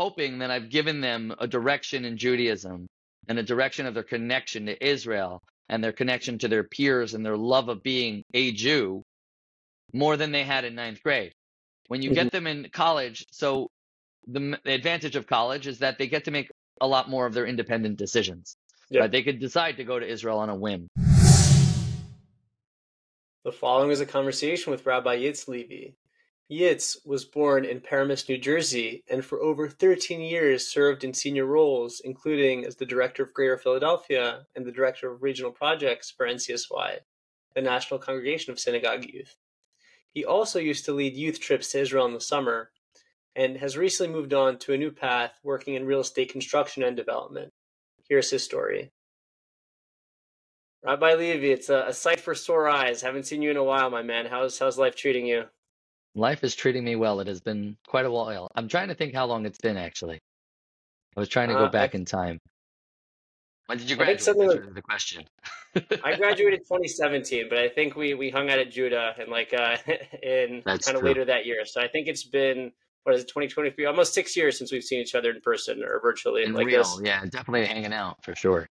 hoping that I've given them a direction in Judaism and a direction of their connection to Israel and their connection to their peers and their love of being a Jew more than they had in ninth grade. When you Mhm. get them in college, so the, the advantage of college is that they get to make a lot more of their independent decisions. Yeah. Right? They could decide to go to Israel on a whim. The following is a conversation with Rabbi Yitz Levi. Yitz was born in Paramus, New Jersey, and for over 13 years served in senior roles, including as the director of Greater Philadelphia and the director of regional projects for NCSY, the National Congregation of Synagogue Youth. He also used to lead youth trips to Israel in the summer and has recently moved on to a new path working in real estate construction and development. Here's his story. Rabbi Levi, it's a, a sight for sore eyes. Haven't seen you in a while, my man. How's how's life treating you? Life is treating me well. It has been quite a while. I'm trying to think how long it's been actually. I was trying to Uh, go back I- in time. When did you I think graduate? something That's like- really the question. I graduated 2017, but I think we we hung out at Judah and like uh in That's kind of true. later that year. So I think it's been what is it 2023? Almost six years since we've seen each other in person or virtually In like real, this. yeah, definitely hanging out for sure.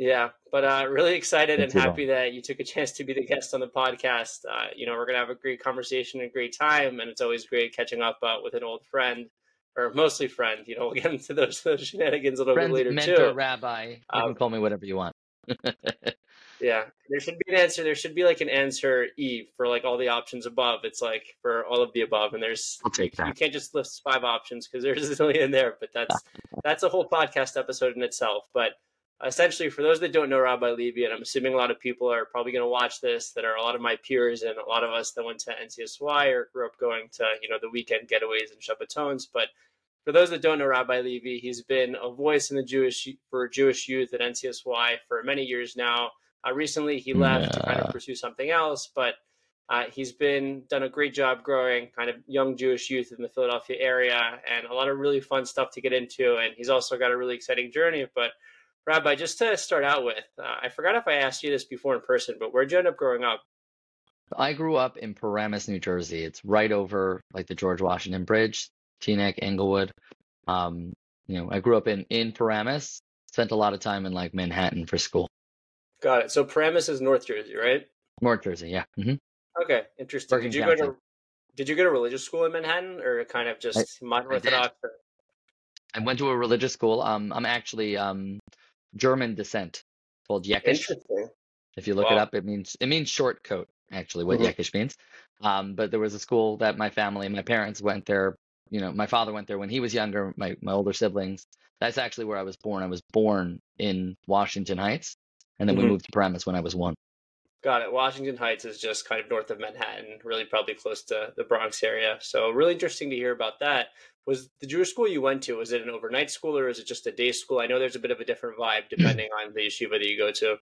Yeah, but uh, really excited and Thank you, happy that you took a chance to be the guest on the podcast. Uh, you know, we're gonna have a great conversation, and a great time, and it's always great catching up uh, with an old friend, or mostly friend. You know, we'll get into those, those shenanigans a little Friend, bit later mentor, too. rabbi. You Um, can call me whatever you want. Yeah, there should be an answer. There should be like an answer E for like all the options above. It's like for all of the above, and there's I'll take that. you can't just list five options because there's a zillion there. But that's that's a whole podcast episode in itself. But essentially, for those that don't know Rabbi Levi, and I'm assuming a lot of people are probably going to watch this, that are a lot of my peers and a lot of us that went to NCSY or grew up going to you know the weekend getaways and Shabbatones. But for those that don't know Rabbi Levi, he's been a voice in the Jewish for Jewish youth at NCSY for many years now. Uh, recently, he left to kind of pursue something else, but uh, he's been done a great job growing kind of young Jewish youth in the Philadelphia area, and a lot of really fun stuff to get into. And he's also got a really exciting journey. But Rabbi, just to start out with, uh, I forgot if I asked you this before in person, but where'd you end up growing up? I grew up in Paramus, New Jersey. It's right over like the George Washington Bridge, Teaneck, Englewood. Um, you know, I grew up in in Paramus. Spent a lot of time in like Manhattan for school. Got it. So Paramus is North Jersey, right? North Jersey, yeah. hmm Okay, interesting. Bergen Did you go to Did you go to religious school in Manhattan, or kind of just modern I Orthodox? or- I went to a religious school. Um, I'm actually um German descent, called Yekish. If you look it up, it means it means short coat. Actually, what Mhm. Yekish means. Um, but there was a school that my family, my parents went there. You know, my father went there when he was younger. My my older siblings. That's actually where I was born. I was born in Washington Heights, and then we Mhm. moved to Paramus when I was one. Got it. Washington Heights is just kind of north of Manhattan, really probably close to the Bronx area. So really interesting to hear about that. Was the Jewish school you went to, was it an overnight school or is it just a day school? I know there's a bit of a different vibe depending on the yeshiva that you go to.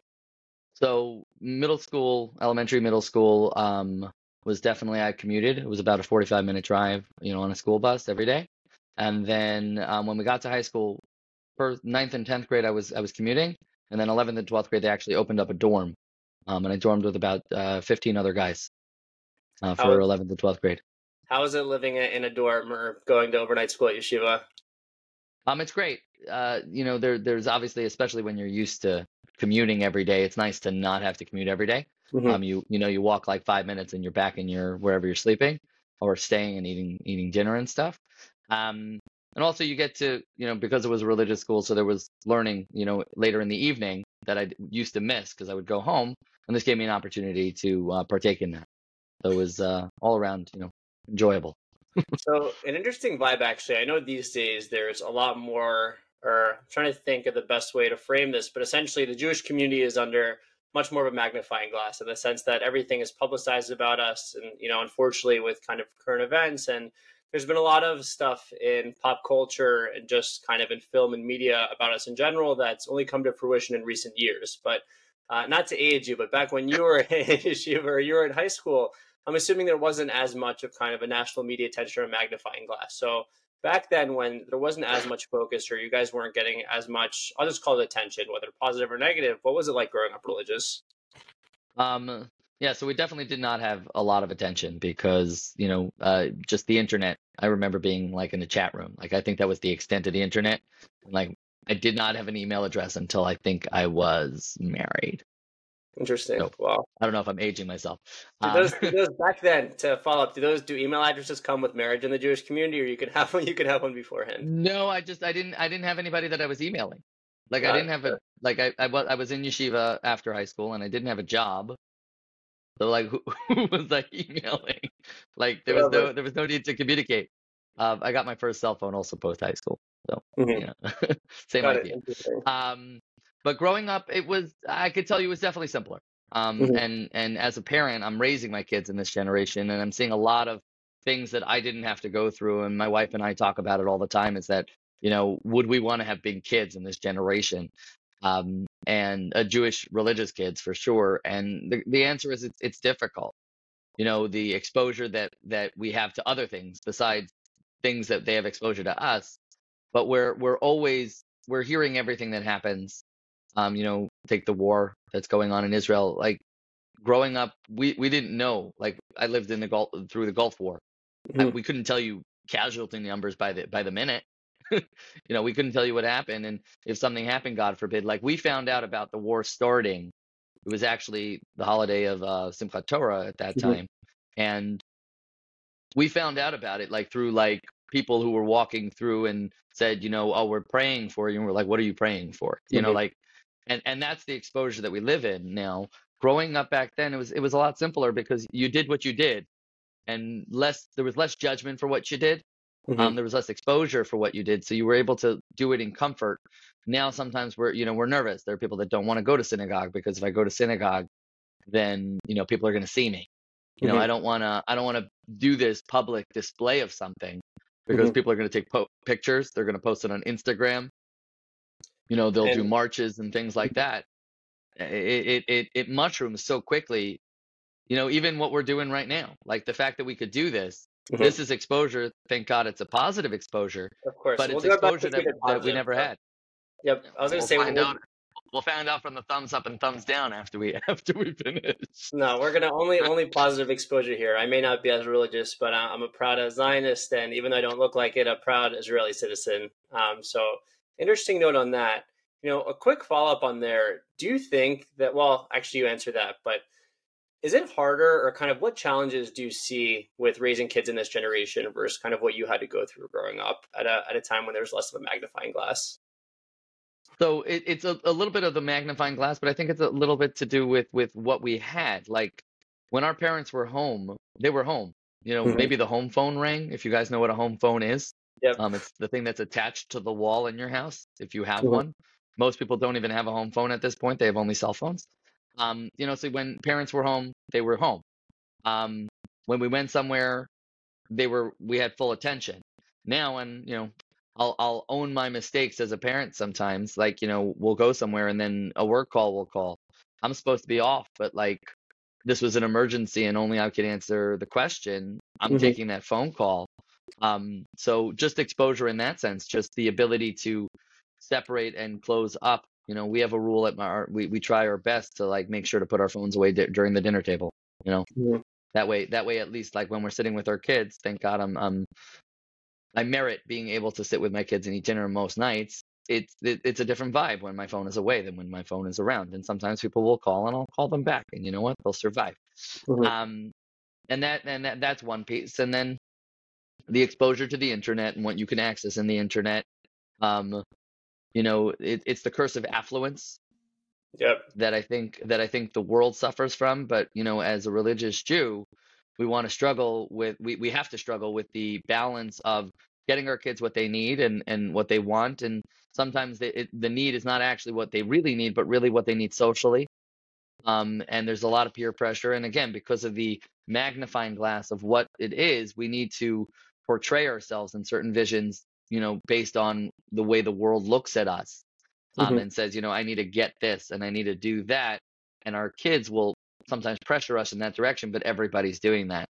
So middle school, elementary, middle school, um, was definitely I commuted. It was about a 45 minute drive, you know, on a school bus every day. And then um, when we got to high school, for ninth and tenth grade, I was I was commuting, and then 11th and 12th grade they actually opened up a dorm, um, and I dormed with about uh, 15 other guys uh, for How- 11th and 12th grade. How is it living in a dorm or going to overnight school at yeshiva? Um, it's great. Uh, you know, there there's obviously, especially when you're used to commuting every day, it's nice to not have to commute every day. Mhm. Um, you you know you walk like five minutes and you're back in your wherever you're sleeping or staying and eating eating dinner and stuff. Um, and also you get to you know because it was a religious school, so there was learning you know later in the evening that I used to miss because I would go home, and this gave me an opportunity to uh, partake in that. So it was uh, all around you know enjoyable. So an interesting vibe, actually. I know these days there's a lot more, or I'm trying to think of the best way to frame this, but essentially the Jewish community is under much more of a magnifying glass in the sense that everything is publicized about us, and you know, unfortunately, with kind of current events and there's been a lot of stuff in pop culture and just kind of in film and media about us in general that's only come to fruition in recent years. But uh, not to age you, but back when you were in yeshiva or you were in high school, I'm assuming there wasn't as much of kind of a national media attention or magnifying glass. So back then, when there wasn't as much focus or you guys weren't getting as much, I'll just call it attention, whether positive or negative, what was it like growing up religious? Um, Yeah, so we definitely did not have a lot of attention because, you know, uh, just the internet. I remember being like in the chat room. Like I think that was the extent of the internet. Like I did not have an email address until I think I was married. Interesting. So Wow. I don't know if I'm aging myself. Um, those, those back then to follow up? Do those do email addresses come with marriage in the Jewish community, or you can have one? You can have one beforehand. no, I just I didn't I didn't have anybody that I was emailing. Like I didn't have a like I I was I was in yeshiva after high school and I didn't have a job. So like who, who was I emailing? Like there was no there was no need to communicate. Um, I got my first cell phone also post high school. So Mhm. yeah, same Got idea. Um, but growing up, it was I could tell you it was definitely simpler. Um, Mhm. and and as a parent, I'm raising my kids in this generation, and I'm seeing a lot of things that I didn't have to go through. And my wife and I talk about it all the time. Is that you know would we want to have big kids in this generation? Um, and uh, Jewish religious kids for sure. And the the answer is it's it's difficult. You know the exposure that that we have to other things besides things that they have exposure to us but we're we're always we're hearing everything that happens um you know take the war that's going on in Israel like growing up we we didn't know like I lived in the Gulf through the Gulf War I, Mhm. we couldn't tell you casualty numbers by the by the minute you know we couldn't tell you what happened and if something happened god forbid like we found out about the war starting it was actually the holiday of uh Simchat Torah at that Mhm. time and we found out about it like through like people who were walking through and said, you know, oh, we're praying for you. And we're like, what are you praying for? You know, Mhm. like, and and that's the exposure that we live in now. Growing up back then, it was it was a lot simpler because you did what you did, and less there was less judgment for what you did. Mhm. Um, there was less exposure for what you did, so you were able to do it in comfort. Now sometimes we're you know we're nervous. There are people that don't want to go to synagogue because if I go to synagogue, then you know people are going to see me. You know, Mhm. I don't want to I don't want to do this public display of something because Mhm. people are going to take po- pictures. They're going to post it on Instagram. You know, they'll do marches and things like that. It, it it it mushrooms so quickly. You know, even what we're doing right now, like the fact that we could do this, Mhm. this is exposure. Thank God it's a positive exposure, Of course. but We'll it's do our best exposure that, that we never had. Yep. I was going to We'll say we'll. We'll find out from the thumbs up and thumbs down after we after we finish. No, we're gonna only only positive exposure here. I may not be as religious, but I- I'm a proud Zionist, and even though I don't look like it, a proud Israeli citizen. Um, so, interesting note on that. You know, a quick follow up on there. Do you think that? Well, actually, you answered that, but is it harder, or kind of what challenges do you see with raising kids in this generation versus kind of what you had to go through growing up at a at a time when there was less of a magnifying glass? So it, it's a, a little bit of the magnifying glass, but I think it's a little bit to do with with what we had. Like when our parents were home, they were home. You know, Mhm. maybe the home phone rang. If you guys know what a home phone is, Yep. um, it's the thing that's attached to the wall in your house. If you have Mhm. one, most people don't even have a home phone at this point. They have only cell phones. Um, you know, so when parents were home, they were home. Um, when we went somewhere, they were we had full attention. Now, when you know, I'll I'll own my mistakes as a parent sometimes. Like you know, we'll go somewhere and then a work call will call. I'm supposed to be off, but like this was an emergency and only I could answer the question. I'm Mhm. taking that phone call. Um, so just exposure in that sense, just the ability to separate and close up. You know, we have a rule at my our- we we try our best to like make sure to put our phones away during the dinner table. You know, Mhm. that way that way at least like when we're sitting with our kids, thank God I'm um I merit being able to sit with my kids and eat dinner most nights. It's it, it's a different vibe when my phone is away than when my phone is around. And sometimes people will call and I'll call them back, and you know what? They'll survive. Mhm. Um, and that and that, that's one piece. And then the exposure to the internet and what you can access in the internet. Um, you know, it, it's the curse of affluence Yep. that I think that I think the world suffers from. But you know, as a religious Jew, we want to struggle with we, we have to struggle with the balance of getting our kids what they need and and what they want, and sometimes they, it, the need is not actually what they really need, but really what they need socially. Um, and there's a lot of peer pressure, and again, because of the magnifying glass of what it is, we need to portray ourselves in certain visions, you know, based on the way the world looks at us um, Mhm. and says, you know, I need to get this and I need to do that. And our kids will sometimes pressure us in that direction, but everybody's doing that.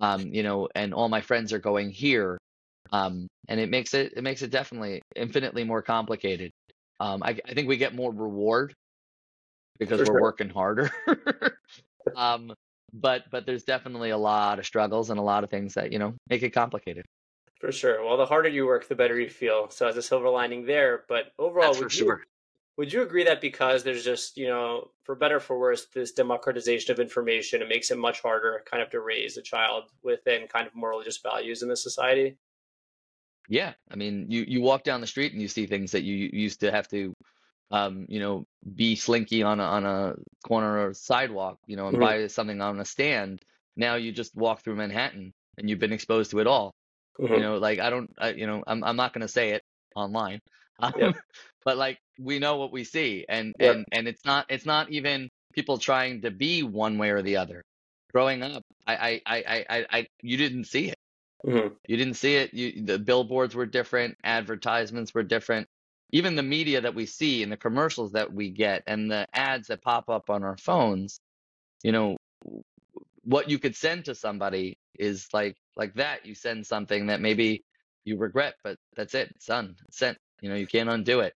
Um, you know, and all my friends are going here. Um, and it makes it it makes it definitely infinitely more complicated. Um, I, I think we get more reward because For we're sure. working harder. but but there's definitely a lot of struggles and a lot of things that you know make it complicated. For sure. Well, the harder you work, the better you feel. So as a silver lining there. But overall, That's for would you sure. would you agree that because there's just you know, for better or for worse, this democratization of information, it makes it much harder, kind of, to raise a child within kind of more religious values in the society? Yeah, I mean, you you walk down the street and you see things that you used to have to, um, you know, be slinky on a on a corner or sidewalk, you know, and buy something on a stand. Now you just walk through Manhattan and you've been exposed to it all. You hmm know, like I don't, I, you know, I'm I'm not gonna say it online, um, but like we know what we see, and and and it's not it's not even people trying to be one way or the other. Growing up, I I I I, I you didn't see it. hmm You didn't see it. You, the billboards were different, advertisements were different. Even the media that we see and the commercials that we get and the ads that pop up on our phones, you know, what you could send to somebody is like like that. You send something that maybe you regret, but that's it. It's done. It's sent. You know, you can't undo it.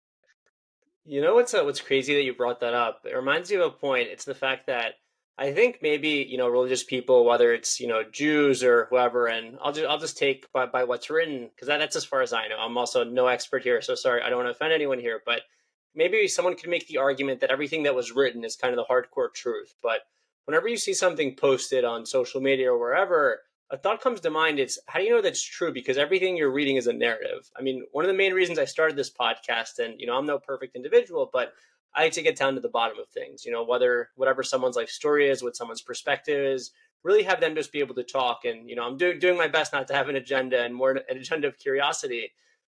You know what's uh, what's crazy that you brought that up? It reminds me of a point. It's the fact that I think maybe you know religious people, whether it's you know Jews or whoever, and I'll just I'll just take by, by what's written because that, that's as far as I know. I'm also no expert here, so sorry I don't want to offend anyone here, but maybe someone could make the argument that everything that was written is kind of the hardcore truth. But whenever you see something posted on social media or wherever, a thought comes to mind. It's how do you know that's true? Because everything you're reading is a narrative. I mean, one of the main reasons I started this podcast, and you know, I'm no perfect individual, but I like to get down to the bottom of things. You know, whether whatever someone's life story is, what someone's perspective is, really have them just be able to talk. And you know, I'm doing doing my best not to have an agenda and more an agenda of curiosity,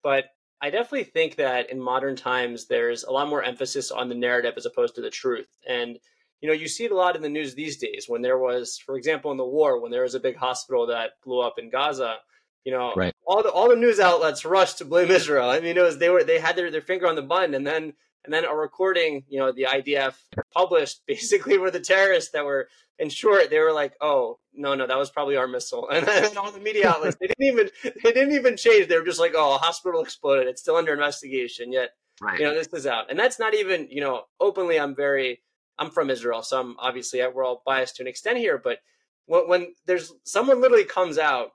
but I definitely think that in modern times there's a lot more emphasis on the narrative as opposed to the truth. And you know, you see it a lot in the news these days when there was, for example, in the war, when there was a big hospital that blew up in Gaza, you know, Right. all the all the news outlets rushed to blame Israel. I mean, it was they were they had their, their finger on the button and then and then a recording, you know, the IDF published basically were the terrorists that were in short, they were like, "Oh, no, no, that was probably our missile." And then all the media outlets, they didn't even they didn't even change. They were just like, "Oh, a hospital exploded. It's still under investigation." Yet Right. you know this is out and that's not even you know openly i'm very i'm from israel so i'm obviously we're all biased to an extent here but when, when there's someone literally comes out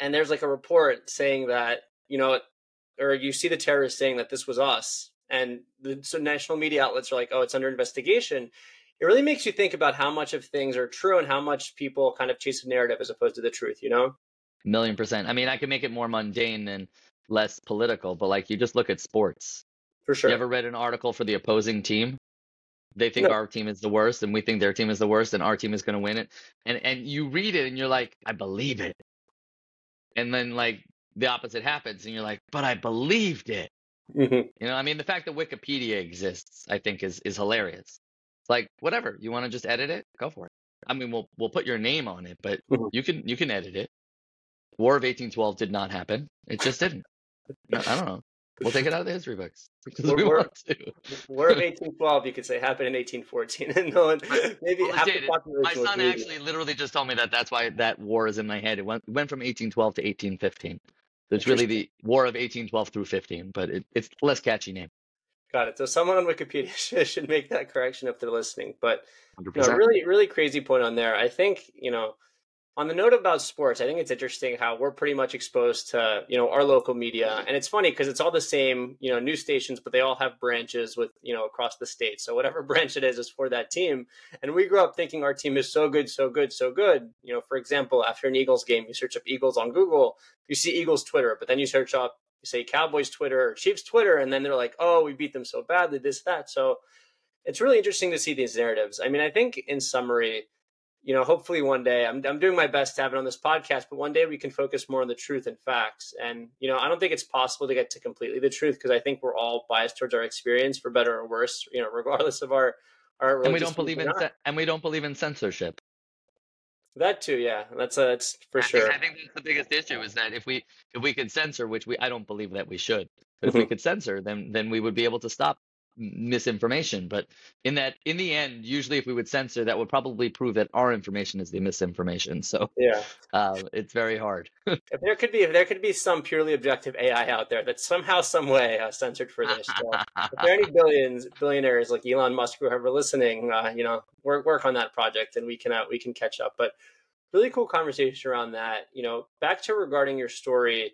and there's like a report saying that you know or you see the terrorists saying that this was us and the so national media outlets are like oh it's under investigation it really makes you think about how much of things are true and how much people kind of chase a narrative as opposed to the truth you know A Million percent. I mean, I can make it more mundane and less political, but like you just look at sports. for sure You ever read an article for the opposing team? They think no our team is the worst, and we think their team is the worst, and our team is going to win it. And and you read it, and you're like, I believe it. And then like the opposite happens, and you're like, but I believed it. Mhm. You know, I mean, the fact that Wikipedia exists, I think, is is hilarious. It's like whatever you want to just edit it, go for it. I mean, we'll we'll put your name on it, but Mhm. you can you can edit it. War of 1812 did not happen. It just didn't. I I don't know. We'll take it out of the history books because we're, we want to. War of 1812, you could say, happened in 1814, and no one, maybe Well, half the. It- My son actually literally just told me that that's why that war is in my head. It went went from 1812 to 1815. So it's really the War of 1812 through 15, but it, it's less catchy name. Got it. So someone on Wikipedia should, should make that correction if they're listening. But you know, 100%. really, really crazy point on there. I think you know, on the note about sports, I think it's interesting how we're pretty much exposed to you know our local media, and it's funny because it's all the same you know news stations, but they all have branches with you know across the state. So whatever branch it is is for that team. And we grew up thinking our team is so good, so good, so good. You know, for example, after an Eagles game, you search up Eagles on Google, you see Eagles Twitter, but then you search up you say Cowboys Twitter or Chiefs Twitter, and then they're like, oh, we beat them so badly, this that. So it's really interesting to see these narratives. I mean, I think in summary you know, hopefully one day I'm, I'm doing my best to have it on this podcast, but one day we can focus more on the truth and facts. And, you know, I don't think it's possible to get to completely the truth because I think we're all biased towards our experience for better or worse, you know, regardless of our, our and we don't believe in or and we don't believe in censorship. that too. Yeah. That's, uh, that's for I think sure. I think that's the biggest issue is that if we if we could censor, which we I don't believe that we should, but if we Mhm. could censor, then then we would be able to stop misinformation. But in that, in the end, usually if we would censor, that would probably prove that our information is the misinformation. So Yeah. uh, it's very hard. If there could be if there could be some purely objective AI out there that somehow, some way uh, censored for this. So if there are any billions billionaires like Elon Musk or whoever listening, uh, you know, work work on that project and we can uh, we can catch up. But really cool conversation around that. You know, back to regarding your story.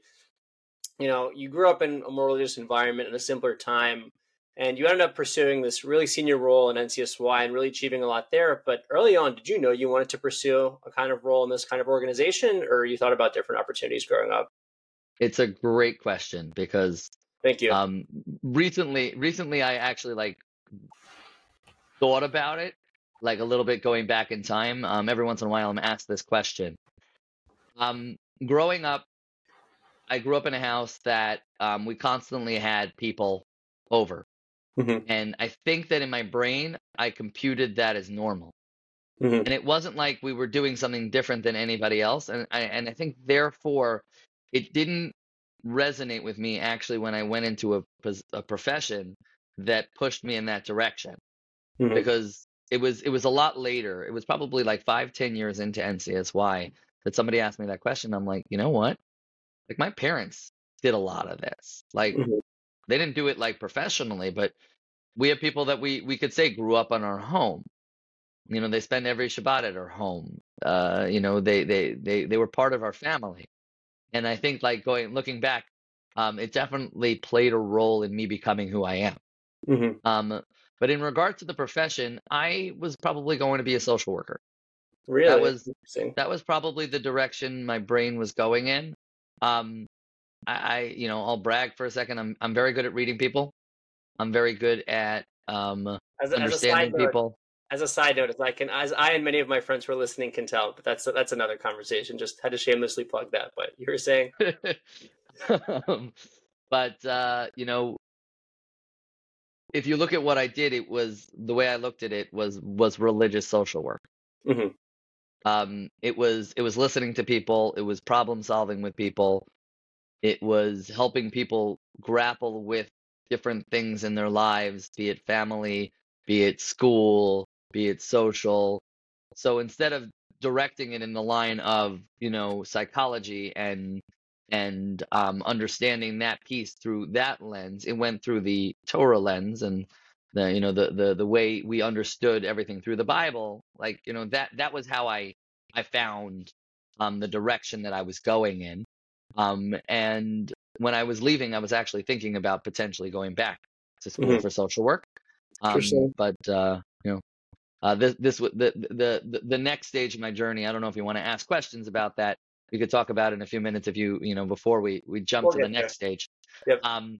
You know, you grew up in a more religious environment in a simpler time, and you ended up pursuing this really senior role in NCSY and really achieving a lot there. But early on, did you know you wanted to pursue a kind of role in this kind of organization, or you thought about different opportunities growing up? it's a great question because Thank you. um, recently, recently I actually like thought about it, like a little bit going back in time. Um, every once in a while, I'm asked this question. Um, growing up, I grew up in a house that um, we constantly had people over. Mhm. And I think that in my brain, I computed that as normal. Mhm. And it wasn't like we were doing something different than anybody else. And I, and I think therefore it didn't resonate with me actually when I went into a, a profession that pushed me in that direction Mhm. because it was it was a lot later. It was probably like five, ten years into NCSY that somebody asked me that question. I'm like, you know what? Like my parents did a lot of this. Like Mhm. They didn't do it like professionally, but we have people that we we could say grew up on our home. You know, they spend every Shabbat at our home. Uh, you know, they they they they were part of our family. And I think like going looking back, um, it definitely played a role in me becoming who I am. Mhm. Um, but in regard to the profession, I was probably going to be a social worker. Really that was- That was probably the direction my brain was going in. Um, I, I, you know, I'll brag for a second. I'm I'm very good at reading people. I'm very good at um, As, a- as a side understanding note, people. as a side note, as I can, as I and many of my friends who are listening can tell, but that's that's another conversation. Just had to shamelessly plug that. But you were saying, Um, but uh, you know, if you look at what I did, it was the way I looked at it was was religious social work. Mhm. Um, it was it was listening to people. It was problem solving with people. It was helping people grapple with different things in their lives, be it family, be it school, be it social. So instead of directing it in the line of, you know, psychology and and um, understanding that piece through that lens, it went through the Torah lens and the you know the the the way we understood everything through the Bible. Like you know that that was how I I found um, the direction that I was going in. Um, and when I was leaving, I was actually thinking about potentially going back to school Mhm. for social work. Um, Interesting. but uh, you know, uh, this this the, the the the next stage of my journey. I don't know if you want to ask questions about that. We could talk about it in a few minutes if you you know before we we jump We'll to the get there. next stage. Yep. Um,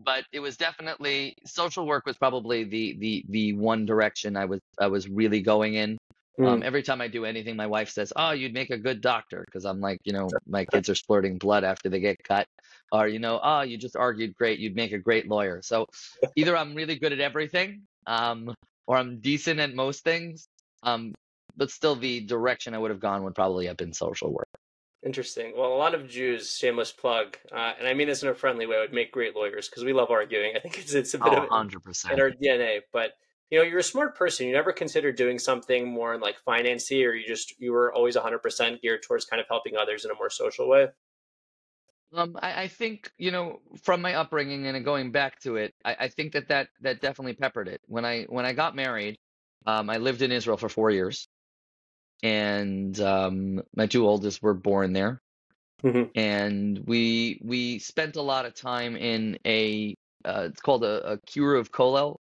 but it was definitely social work was probably the the the one direction I was I was really going in. Um, Mhm. every time I do anything, my wife says, "Oh, you'd make a good doctor," because I'm like, you know, my kids are splurting blood after they get cut, or you know, "Oh, you just argued great. You'd make a great lawyer." So either I'm really good at everything, um, or I'm decent at most things. Um, but still, the direction I would have gone would probably have been social work. Interesting. Well, a lot of Jews, shameless plug, uh, and I mean this in a friendly way, would make great lawyers because we love arguing. I think it's it's a bit Oh, of 100 in our DNA. But you know, you're a smart person. You never considered doing something more in like financy, or you just you were always 100 percent geared towards kind of helping others in a more social way. Um, I, I think you know from my upbringing and going back to it, I, I think that, that that definitely peppered it. When I when I got married, um, I lived in Israel for four years, and um, my two oldest were born there, Mhm. and we we spent a lot of time in a uh, it's called a, a Kiruv Kollel.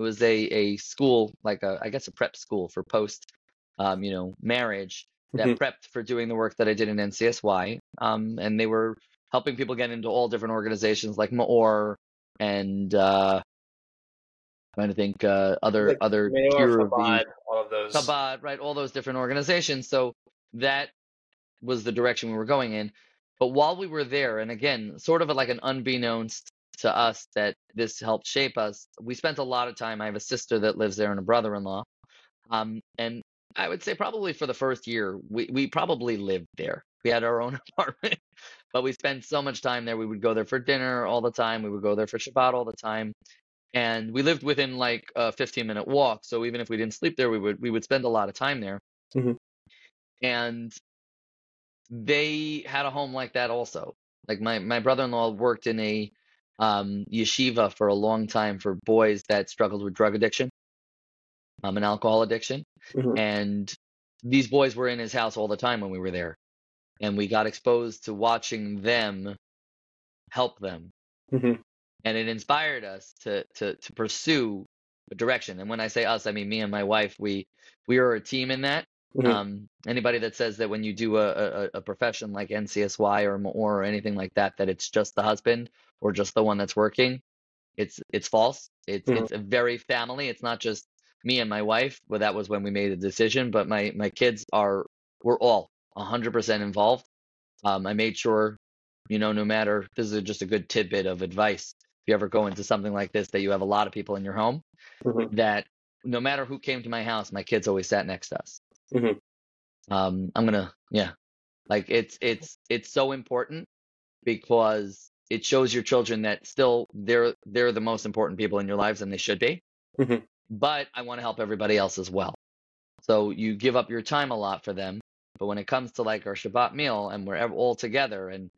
It was a a school like a I guess a prep school for post um, you know marriage that Mhm. prepped for doing the work that I did in NCSY. Um, and they were helping people get into all different organizations like Meor and uh, trying to think uh, other Like other Chabad, all of those. Chabad, right? All those different organizations. So that was the direction we were going in. But while we were there, and again, sort of like an unbeknownst to us that this helped shape us, we spent a lot of time. I have a sister that lives there and a brother-in-law. Um, and I would say probably for the first year, we, we probably lived there. We had our own apartment, but we spent so much time there. We would go there for dinner all the time. We would go there for Shabbat all the time. and we lived within like a 15 minute walk. So even if we didn't sleep there, we would we would spend a lot of time there. Mhm. And they had a home like that also. Like my my brother-in-law worked in a um, yeshiva for a long time for boys that struggled with drug addiction, um, and alcohol addiction. Mhm. And these boys were in his house all the time when we were there, and we got exposed to watching them help them, Mhm. and it inspired us to to to pursue a direction. And when I say us, I mean me and my wife. We we are a team in that. Mhm. Um, anybody that says that when you do a, a, a profession like NCSY or more or anything like that, that it's just the husband or just the one that's working, it's it's false. It's Mhm. it's a very family. It's not just me and my wife. Well, that was when we made the decision, but my my kids are we're all 100% involved. Um, I made sure, you know, no matter this is just a good tidbit of advice. If you ever go into something like this, that you have a lot of people in your home, Mhm. that no matter who came to my house, my kids always sat next to us. Mhm. Um, I'm gonna, yeah, like it's it's it's so important because it shows your children that still they're they're the most important people in your lives and they should be. Mhm. But I want to help everybody else as well. So you give up your time a lot for them, but when it comes to like our Shabbat meal and we're all together and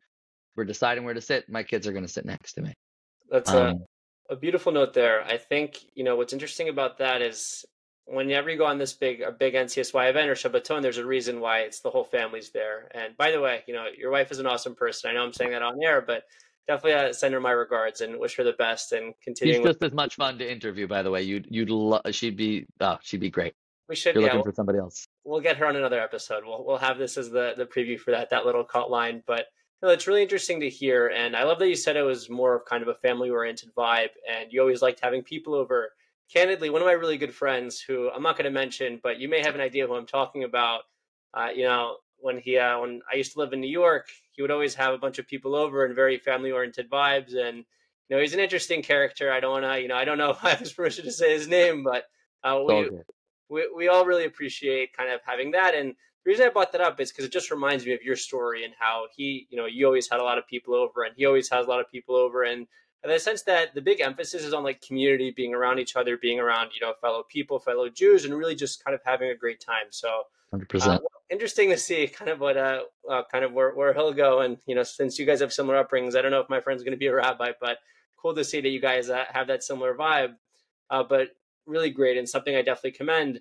we're deciding where to sit, my kids are gonna sit next to me. That's a, Um, a beautiful note there. I think you know what's interesting about that is whenever you go on this big a big NCSY event or Shabbaton, there's a reason why it's the whole family's there. And by the way, you know your wife is an awesome person. I know I'm saying that on air, but definitely uh, send her my regards and wish her the best and she's continuing. With, just as much fun to interview, by the way. You'd you'd lo- she'd be oh she'd be great. we should You're yeah, looking we'll, for somebody else. we'll get her on another episode. We'll we'll have this as the the preview for that that little cut line, but. No, it's really interesting to hear, and I love that you said it was more of kind of a family-oriented vibe, and you always liked having people over. Candidly, one of my really good friends, who I'm not going to mention, but you may have an idea who I'm talking about. Uh, you know, when he uh, when I used to live in New York, he would always have a bunch of people over and very family-oriented vibes, and you know, he's an interesting character. I don't want to, you know, I don't know if I have his permission to say his name, but uh, we, we we all really appreciate kind of having that. And the reason I brought that up is because it just reminds me of your story and how he, you know, you always had a lot of people over, and he always has a lot of people over, and in the sense that the big emphasis is on like community, being around each other, being around you know fellow people, fellow Jews, and really just kind of having a great time. So Hundred uh, percent. interesting to see kind of what uh, uh kind of where, where he'll go and you know since you guys have similar upbringings i don't know if my friend's going to be a rabbi but cool to see that you guys uh, have that similar vibe uh, but really great and something i definitely commend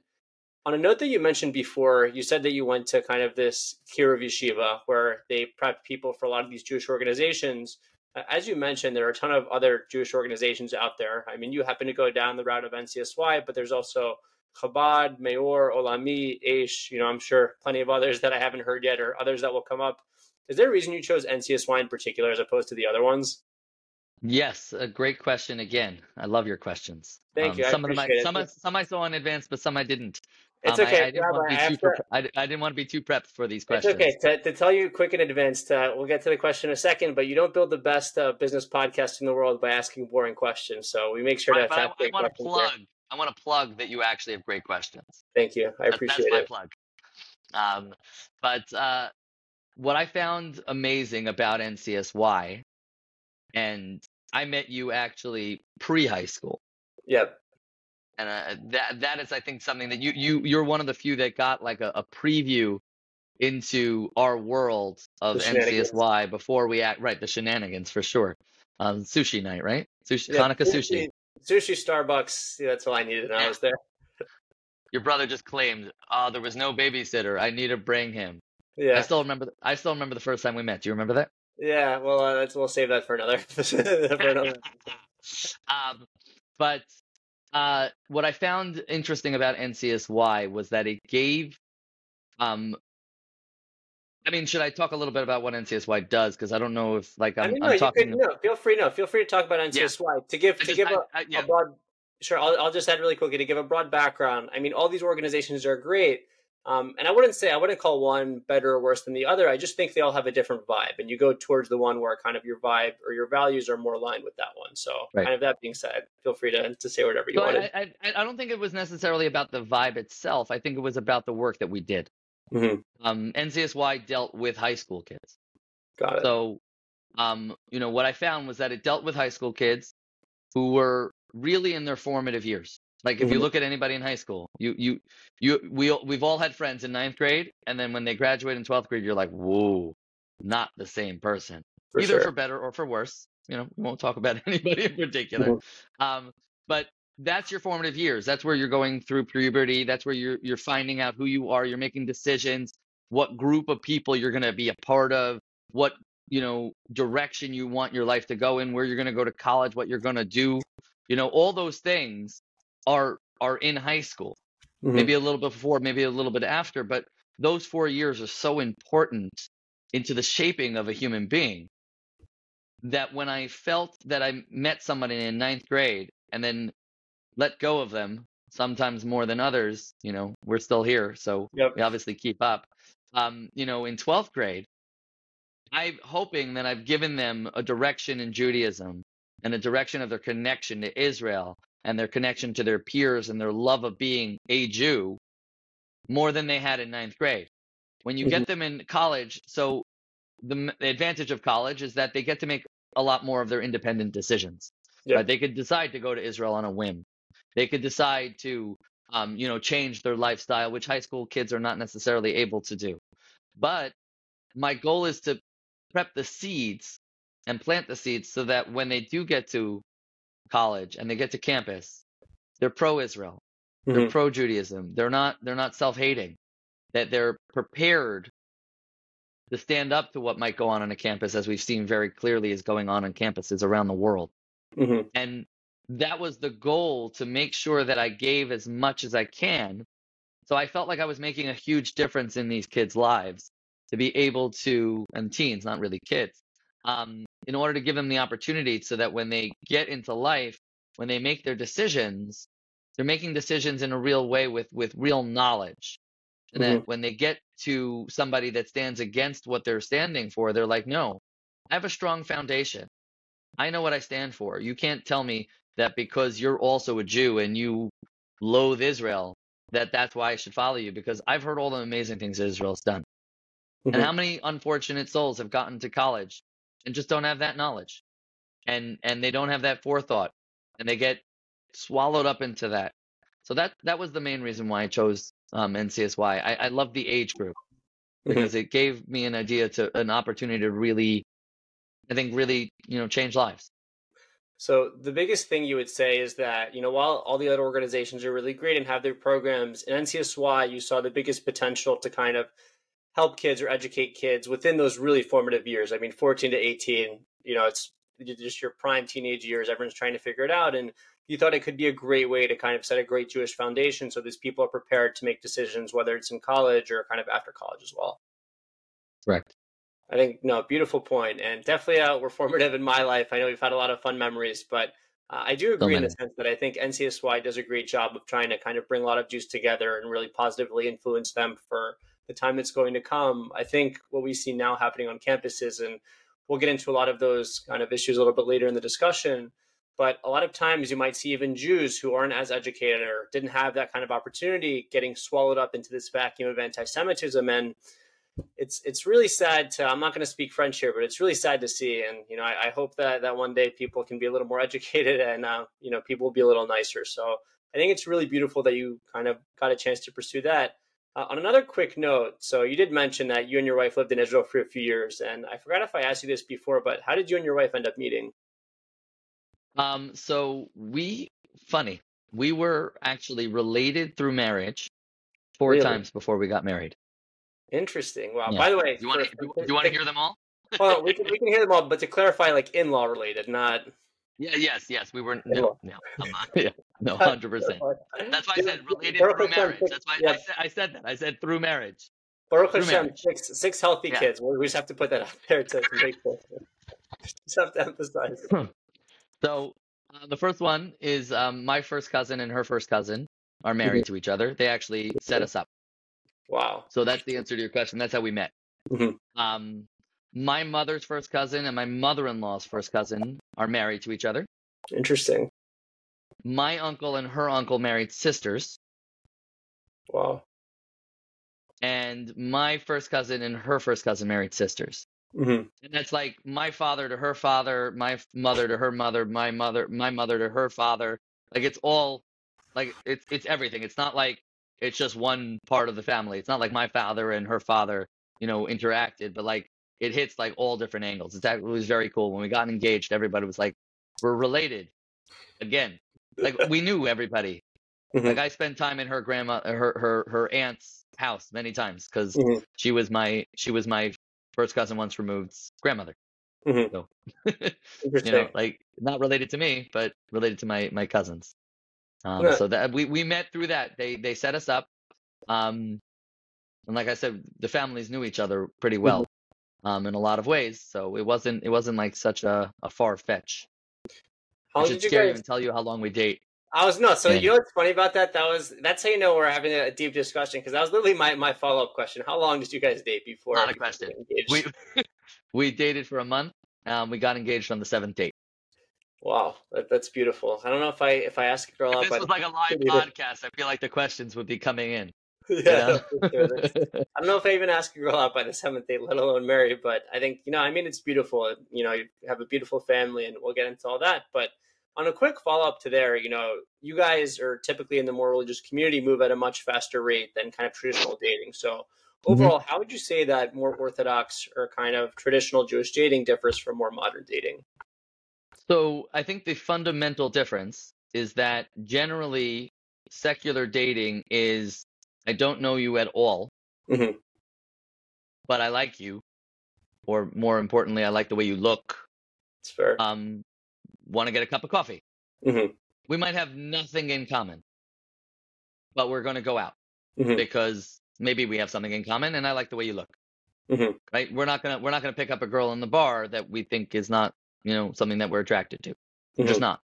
on a note that you mentioned before you said that you went to kind of this Kiruv yeshiva where they prep people for a lot of these jewish organizations Uh, as you mentioned there are a ton of other jewish organizations out there i mean you happen to go down the route of ncsy but there's also Chabad, Meor, Olami, Aish, you know, I'm sure plenty of others that I haven't heard yet or others that will come up. Is there a reason you chose NCSY in particular as opposed to the other ones? Yes, a great question again. I love your questions. Thank Um, you. I some of them, I, some, I, some I saw in advance, but some I didn't. It's Um, okay. I, didn't want Rabbi, to be too. pre- I, I didn't want to be too prepped for these questions. It's okay. To, to tell you quick in advance, uh, we'll get to the question in a second, but you don't build the best uh, business podcast in the world by asking boring questions. So we make sure Right, to I, I want to there. plug. I want to plug that you actually have great questions. Thank you. I That- that's appreciate my plug. Um, but uh, what I found amazing about NCSY, and I met you actually pre high school. Yep. And uh, that that is, I think, something that you you you're one of the few that got like a, a preview into our world of The. NCSY before we act right the shenanigans for sure. Um, sushi night, right? Sushi, Yeah, Hanukkah sushi. Sushi, Starbucks. Yeah, that's all I needed know. I was there. Your brother just claimed, "Oh, there was no babysitter. I need to bring him." Yeah, I still remember. th- I still remember the first time we met. Do you remember that? Yeah. Well, uh, we'll save that for another for another um, but uh, what I found interesting about NCSY was that it gave, um, I mean, should I talk a little bit about what NCSY does? Because I don't know if like I I'm, mean, no, I'm talking. could, no, feel free. No, feel free to talk about NCSY to give I to just- give I- a I- yeah. a broad sure I'll, I'll just add really quickly to give a broad background i mean all these organizations are great um, and i wouldn't say i wouldn't call one better or worse than the other i just think they all have a different vibe and you go towards the one where kind of your vibe or your values are more aligned with that one so Right. kind of that being said feel free to, to say whatever you So wanted I, I, I I don't think it was necessarily about the vibe itself. I think it was about the work that we did. Mhm. Um, NCSY dealt with high school kids. got it So, um, you know, what I found was that it dealt with high school kids who were really in their formative years. Like if you look at anybody in high school, you you you we we've all had friends in ninth grade, and then when they graduate in twelfth grade, you're like, whoa, not the same person. For Either sure. for better or for worse. You know, we won't talk about anybody in particular. Um, but that's your formative years. That's where you're going through puberty. That's where you're you're finding out who you are. You're making decisions, what group of people you're going to be a part of, what you know direction you want your life to go in, where you're going to go to college, what you're going to do. You know, all those things are are in high school. Mhm. Maybe a little bit before, maybe a little bit after, but those four years are so important into the shaping of a human being that when I felt that I met somebody in ninth grade and then let go of them, sometimes more than others, you know, we're still here, so Yep. we obviously keep up. Um, you know, in 12th grade, I'm hoping that I've given them a direction in Judaism and a direction of their connection to Israel and their connection to their peers and their love of being a Jew more than they had in ninth grade. When you get them in college, so the, the advantage of college is that they get to make a lot more of their independent decisions. Yeah. Right? They could decide to go to Israel on a whim. They could decide to, um, you know, change their lifestyle, which high school kids are not necessarily able to do. But my goal is to prep the seeds and plant the seeds so that when they do get to college and they get to campus, they're pro-Israel, they're Mhm. pro-Judaism. They're not they're not self-hating. That they're prepared to stand up to what might go on on a campus, as we've seen very clearly is going on on campuses around the world. Mhm. And that was the goal to make sure that I gave as much as I can. So I felt like I was making a huge difference in these kids' lives to be able to, and teens, not really kids, um, in order to give them the opportunity so that when they get into life, when they make their decisions, they're making decisions in a real way with, with real knowledge. And that when they get to somebody that stands against what they're standing for, they're like, no, I have a strong foundation. I know what I stand for. You can't tell me that because you're also a Jew and you loathe Israel, that that's why I should follow you because I've heard all the amazing things Israel's done. Mhm. And how many unfortunate souls have gotten to college and just don't have that knowledge. And and they don't have that forethought and they get swallowed up into that. So that that was the main reason why I chose um, NCSY. I, I love the age group Mhm. because it gave me an idea to an opportunity to really I think really, you know, change lives. So the biggest thing you would say is that, you know, while all the other organizations are really great and have their programs, in NCSY you saw the biggest potential to kind of help kids or educate kids within those really formative years. I mean, 14 to 18, you know, it's just your prime teenage years. Everyone's trying to figure it out. And you thought it could be a great way to kind of set a great Jewish foundation so these people are prepared to make decisions, whether it's in college or kind of after college as well. Correct. I think no, beautiful point, and definitely uh, were formative in my life. I know we've had a lot of fun memories, but uh, I do agree in the sense that I think NCSY does a great job of trying to kind of bring a lot of Jews together and really positively influence them for the time that's going to come. I think what we see now happening on campuses, and we'll get into a lot of those kind of issues a little bit later in the discussion. But a lot of times you might see even Jews who aren't as educated or didn't have that kind of opportunity getting swallowed up into this vacuum of anti-Semitism and it's it's really sad to i'm not going to speak french here but it's really sad to see and you know i, I hope that that one day people can be a little more educated and uh, you know people will be a little nicer so i think it's really beautiful that you kind of got a chance to pursue that uh, on another quick note so you did mention that you and your wife lived in israel for a few years and i forgot if i asked you this before but how did you and your wife end up meeting Um, so we funny. We were actually related through marriage four Really? times before we got married. interesting wow Yeah. by the way Do you want to for- you want to hear them all? well we can, we can hear them all but to clarify like in-law related not Yeah, yes, yes. We were no, no. Yeah, no, hundred percent. That's why I said related through marriage. That's why. I, said, I said that. I said through marriage. Baruch Through Hashem, marriage. six, six healthy Yeah. kids. We just have to put that out there to, make sure. Just have to emphasize. So uh, the first one is um, my first cousin and her first cousin are married to each other. They actually set us up. Wow. So that's the answer to your question. That's how we met. Mhm. Um, my mother's first cousin and my mother-in-law's first cousin are married to each other. Interesting. My uncle and her uncle married sisters, Wow. and my first cousin and her first cousin married sisters. Mhm. And that's like my father to her father, my mother to her mother, my mother, my mother to her father. Like it's all like it's it's everything. It's not like it's just one part of the family. It's not like my father and her father, you know, interacted, but like it hits like all different angles. It's, it was very cool. When we got engaged, everybody was like, we're related. Again, like we knew everybody. Mhm. Like I spent time in her grandma, her her her aunt's house many times because Mhm. she was my she was my first cousin once removed's grandmother. Mhm. So you know, like not related to me, but related to my my cousins. Um, Yeah. so that we we met through that. They they set us up. Um, and like I said, the families knew each other pretty Mm-hmm. well. Um, in a lot of ways, so it wasn't it wasn't like such a, a far fetch. How I should did you you guys? and tell you how long we date. I was no. So Yeah. you know what's funny about that? That was that's how you know we're having a deep discussion because that was literally my my follow up question. How long did you guys date before? Not a question. We we dated for a month. Um, we got engaged on the seventh date. Wow, that, that's beautiful. I don't know if I if I ask a girl If out this was like a live podcast, I feel like the questions would be coming in. You yeah, know? sure. I don't know if I even ask a girl out by the seventh date, let alone marry. But I think you know, I mean, it's beautiful. You know, you have a beautiful family, and we'll get into all that. But on a quick follow up to there, you know, you guys are typically in the more religious community move at a much faster rate than kind of traditional dating. So mm-hmm. overall, how would you say that more orthodox or kind of traditional Jewish dating differs from more modern dating? So I think the fundamental difference is that generally secular dating is I don't know you at all, Mhm. but I like you, or more importantly, I like the way you look. It's fair. Um, want to get a cup of coffee. Mhm. We might have nothing in common, but we're going to go out Mhm. because maybe we have something in common, and I like the way you look. Mhm. Right? We're not gonna we're not gonna pick up a girl in the bar that we think is not you know something that we're attracted to. Just Mhm. not.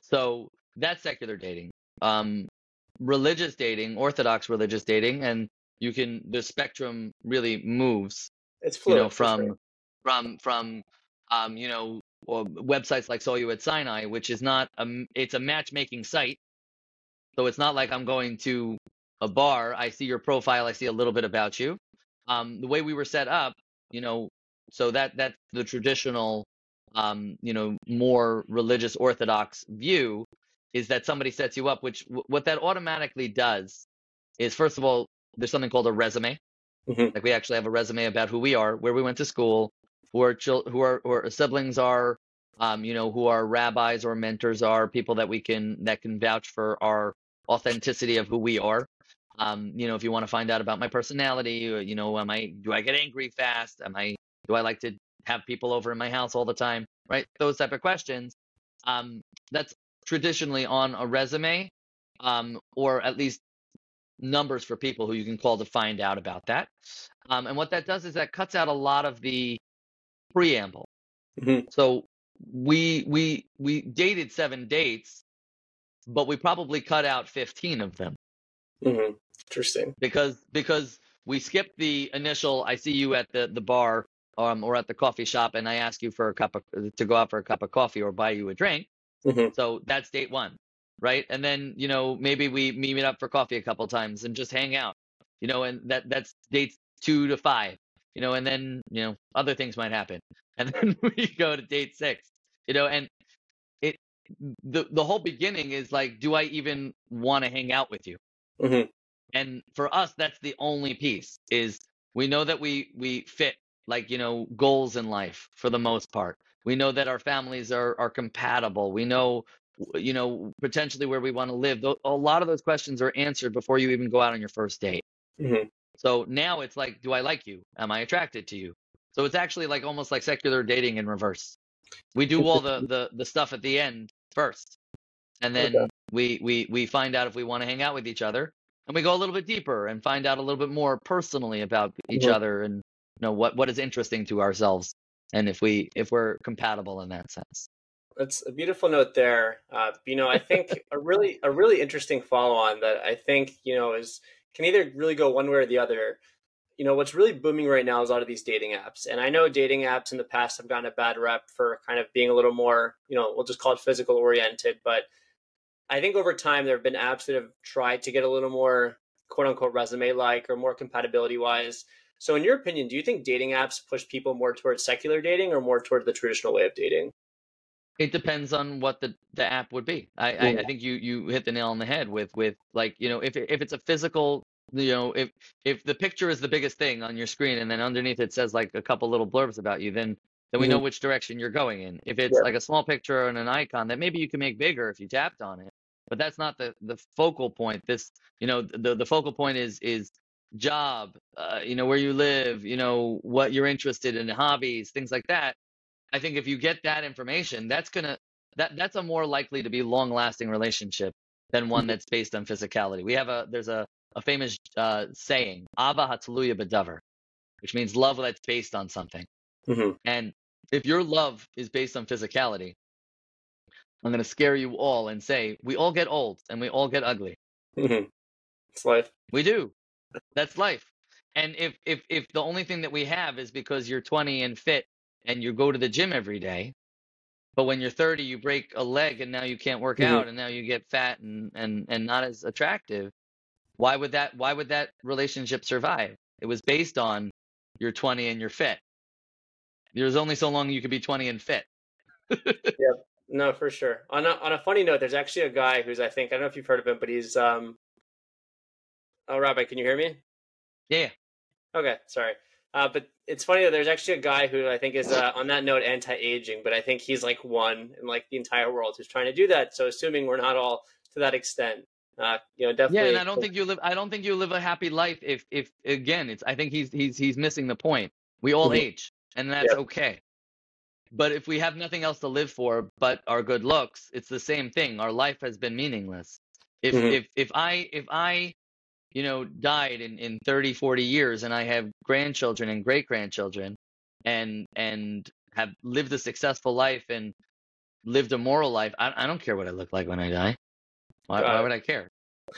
So that's secular dating. Um, religious dating, orthodox religious dating, and you can the spectrum really moves. It's fluid, You know, from sure. from from um, you know websites like Saw You at Sinai, which is not a it's a matchmaking site. So it's not like I'm going to a bar. I see your profile. I see a little bit about you. Um, the way we were set up, you know, so that that's the traditional, um, you know, more religious orthodox view is that somebody sets you up. Which w- what that automatically does is, first of all, there's something called a resume. Mhm. Like we actually have a resume about who we are, where we went to school, who our chil- who our, who our siblings are, um, you know, who our rabbis or mentors are, people that we can that can vouch for our authenticity of who we are. Um, you know, if you want to find out about my personality, you know, am I do I get angry fast? Am I do I like to have people over in my house all the time? Right? Those type of questions. Um, that's traditionally on a resume, um, or at least numbers for people who you can call to find out about that. Um, and what that does is that cuts out a lot of the preamble. Mhm. So we we we dated seven dates, but we probably cut out 15 of them Mhm. Interesting. because because we skipped the initial I see you at the the bar um, or at the coffee shop and I ask you for a cup of to go out for a cup of coffee or buy you a drink. Mhm. So that's date one, right? And then you know maybe we meet up for coffee a couple times and just hang out, you know, and that that's dates two to five, you know, and then you know other things might happen, and then we go to date six, you know, and it the the whole beginning is like, do I even want to hang out with you? Mhm. And for us, that's the only piece is we know that we we fit like you know goals in life for the most part. We know that our families are are compatible. We know you know potentially where we want to live. A lot of those questions are answered before you even go out on your first date. Mhm. So now it's like, do I like you? Am I attracted to you? So it's actually like almost like secular dating in reverse. We do all the the the stuff at the end first, and then Okay. we we we find out if we want to hang out with each other, and we go a little bit deeper and find out a little bit more personally about each Mhm. other and you know what what is interesting to ourselves, and if we if we're compatible in that sense. That's a beautiful note there. Uh, you know, I think a really a really interesting follow on that I think you know is can either really go one way or the other. You know, what's really booming right now is a lot of these dating apps, and I know dating apps in the past have gotten a bad rep for kind of being a little more, you know, we'll just call it physical oriented. But I think over time there have been apps that have tried to get a little more quote unquote resume like or more compatibility wise. So, in your opinion, do you think dating apps push people more towards secular dating or more toward the traditional way of dating? It depends on what the, the app would be. I, I, I think you you hit the nail on the head with with like you know if if it's a physical you know if if the picture is the biggest thing on your screen and then underneath it says like a couple little blurbs about you then then we know Mhm. which direction you're going in. If it's Yeah. like a small picture and an icon that maybe you can make bigger if you tapped on it, but that's not the the focal point. This you know the the focal point is is job, uh, you know where you live, you know what you're interested in, hobbies, things like that. I think if you get that information, that's gonna that that's a more likely to be long lasting relationship than one Mhm. that's based on physicality. We have a there's a a famous uh, saying, "Ava hatluya bedavar," which means love that's based on something. Mm-hmm. And if your love is based on physicality, I'm going to scare you all and say we all get old and we all get ugly. Mm-hmm. It's life. We do. That's life. And if if if the only thing that we have is because you're 20 and fit and you go to the gym every day, but when you're 30 you break a leg and now you can't work Mhm. out and now you get fat and and and not as attractive, why would that why would that relationship survive? It was based on you're 20 and you're fit. There's only so long you could be 20 and fit. yep. No, for sure. On a, on a funny note, there's actually a guy who's I think I don't know if you've heard of him, but he's um. Oh, Rabbi, can you hear me? Yeah. Okay, sorry. Uh, but it's funny that there's actually a guy who I think is uh, on that note anti-aging, but I think he's like one in like the entire world who's trying to do that. So assuming we're not all to that extent, uh, you know, definitely. Yeah, and I don't think you live. I don't think you live a happy life if, if again, it's. I think he's he's he's missing the point. We all Mhm. age, and that's Yeah. okay. But if we have nothing else to live for but our good looks, it's the same thing. Our life has been meaningless. If Mhm. if if I if I, you know, died in in 30, 40 years, and I have grandchildren and great grandchildren, and and have lived a successful life and lived a moral life, I I don't care what I look like when I die. Why, why would I care?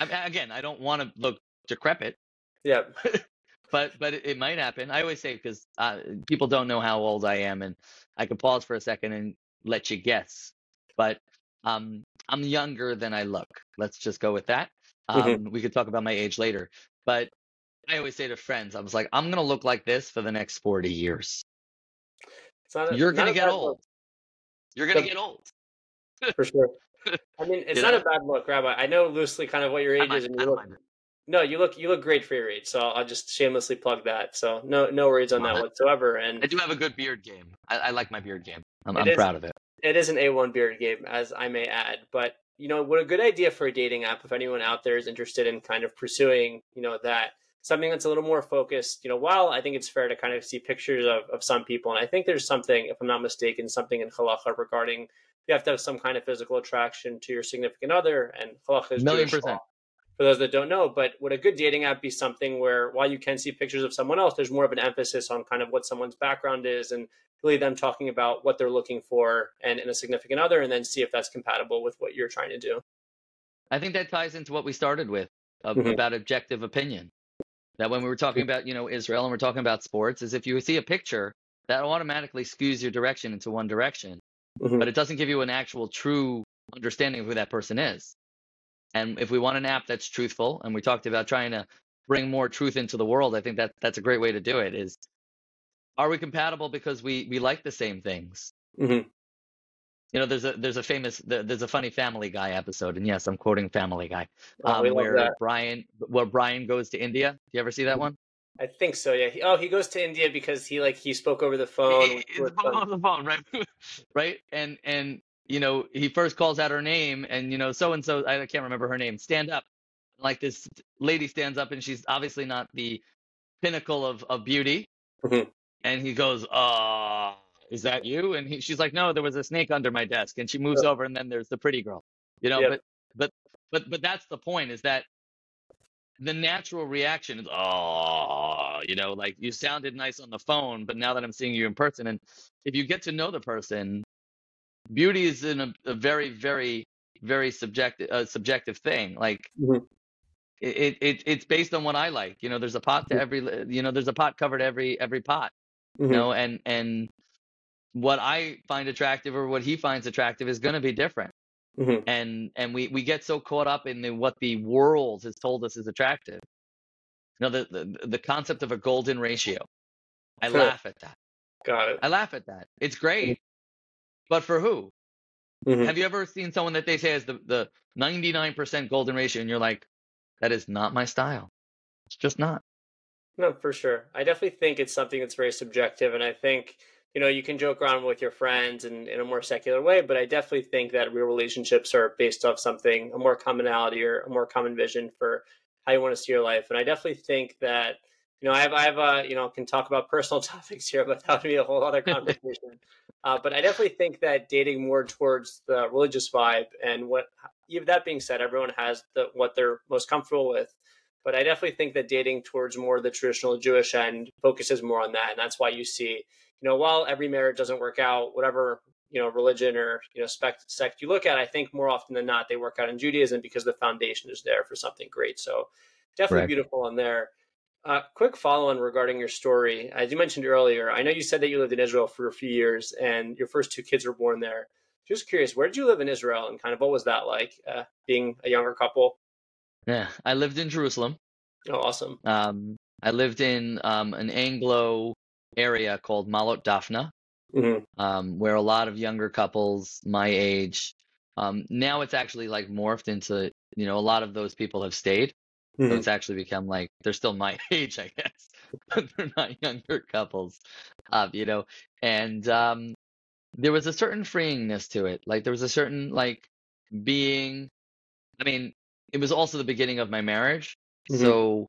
I again, I don't want to look decrepit, Yeah. but but it, it might happen. I always say because uh, people don't know how old I am, and I can pause for a second and let you guess. But um, I'm younger than I look. Let's just go with that. Um, Mhm. We could talk about my age later, but I always say to friends, I was like, I'm gonna look like this for the next 40 years. A, You're gonna get old. look, You're gonna get old. for sure. I mean, it's not a bad look, Rabbi. I know loosely kind of what your I age mind is, and you look mind no, you look you look great for your age. So I'll just shamelessly plug that. So no no worries on that whatsoever. And I do have a good beard game. I, I like my beard game. I'm, I'm is- proud of it. it is an A1 beard game, as I may add. But you know, what a good idea for a dating app if anyone out there is interested in kind of pursuing, you know, that something that's a little more focused. You know, while I think it's fair to kind of see pictures of, of some people, and I think there's something, if I'm not mistaken, something in halacha regarding you have to have some kind of physical attraction to your significant other, and halacha is Million Jewish percent. law. For those that don't know, but would a good dating app be something where while you can see pictures of someone else, there's more of an emphasis on kind of what someone's background is and really them talking about what they're looking for and in a significant other and then see if that's compatible with what you're trying to do. I think that ties into what we started with uh, Mhm. about objective opinion. That when we were talking about, you know, Israel and we're talking about sports, is if you see a picture, that automatically skews your direction into one direction, Mhm. but it doesn't give you an actual true understanding of who that person is. And if we want an app that's truthful, and we talked about trying to bring more truth into the world, I think that that's a great way to do it. Is are we compatible because we we like the same things? Mhm. You know, there's a there's a famous there's a funny Family Guy episode, and yes, I'm quoting Family Guy, Oh, um, where. Brian where Brian goes to India. Do you ever see that one? I think so. Yeah. He, oh, he goes to India because he like he spoke over the phone. He- he's with on some- the phone, right? right, and and you know he first calls out her name, and you know so and so I can't remember her name. Stand up, like this lady stands up, and she's obviously not the pinnacle of of beauty, Mhm. and he goes, "Uh, is that you?" And he, she's like, "No, there was a snake under my desk." And she moves Sure. over, and then there's the pretty girl, you know. But but but but that's the point is that the natural reaction is, "Oh, you know, like you sounded nice on the phone, but now that I'm seeing you in person, and if you get to know the person, beauty is in a, a very very very subjective uh, subjective thing. Like Mhm. it, it it's based on what I like. You know, there's a pot to Mhm. every you know there's a pot covered every every pot Mhm. you know and and what i find attractive or what he finds attractive is going to be different Mhm. and and we we get so caught up in the, what the world has told us is attractive You know, the, the the concept of a golden ratio. I laugh at that. Got it. I laugh at that. It's great, but for who? Mhm. Have you ever seen someone that they say has the the 99% golden ratio, and you're like, that is not my style. It's just not. No, for sure. I definitely think it's something that's very subjective, and I think you know you can joke around with your friends and in a more secular way, but I definitely think that real relationships are based off something, a more commonality or a more common vision for how you want to see your life. And I definitely think that you know I have I have a you know can talk about personal topics here, but that would be a whole other conversation. uh, but I definitely think that dating more towards the religious vibe and what. Even that being said, everyone has the what they're most comfortable with. But I definitely think that dating towards more the traditional Jewish end focuses more on that, and that's why you see, you know, while every marriage doesn't work out, whatever you know religion or you know sect, sect you look at, I think more often than not they work out in Judaism because the foundation is there for something great. So definitely Correct. beautiful in there. Uh, quick follow on regarding your story. As you mentioned earlier, I know you said that you lived in Israel for a few years and your first two kids were born there. Just curious, where did you live in Israel and kind of what was that like uh, being a younger couple? Yeah, I lived in Jerusalem. Oh, awesome. Um, I lived in um, an Anglo area called Malot Daphna, hmm um, where a lot of younger couples my age. Um, now it's actually like morphed into, you know, a lot of those people have stayed. So Mhm. it's actually become like they're still my age, I guess, but they're not younger couples, uh, you know. And um, there was a certain freeingness to it. Like there was a certain like being. I mean, it was also the beginning of my marriage, Mhm. so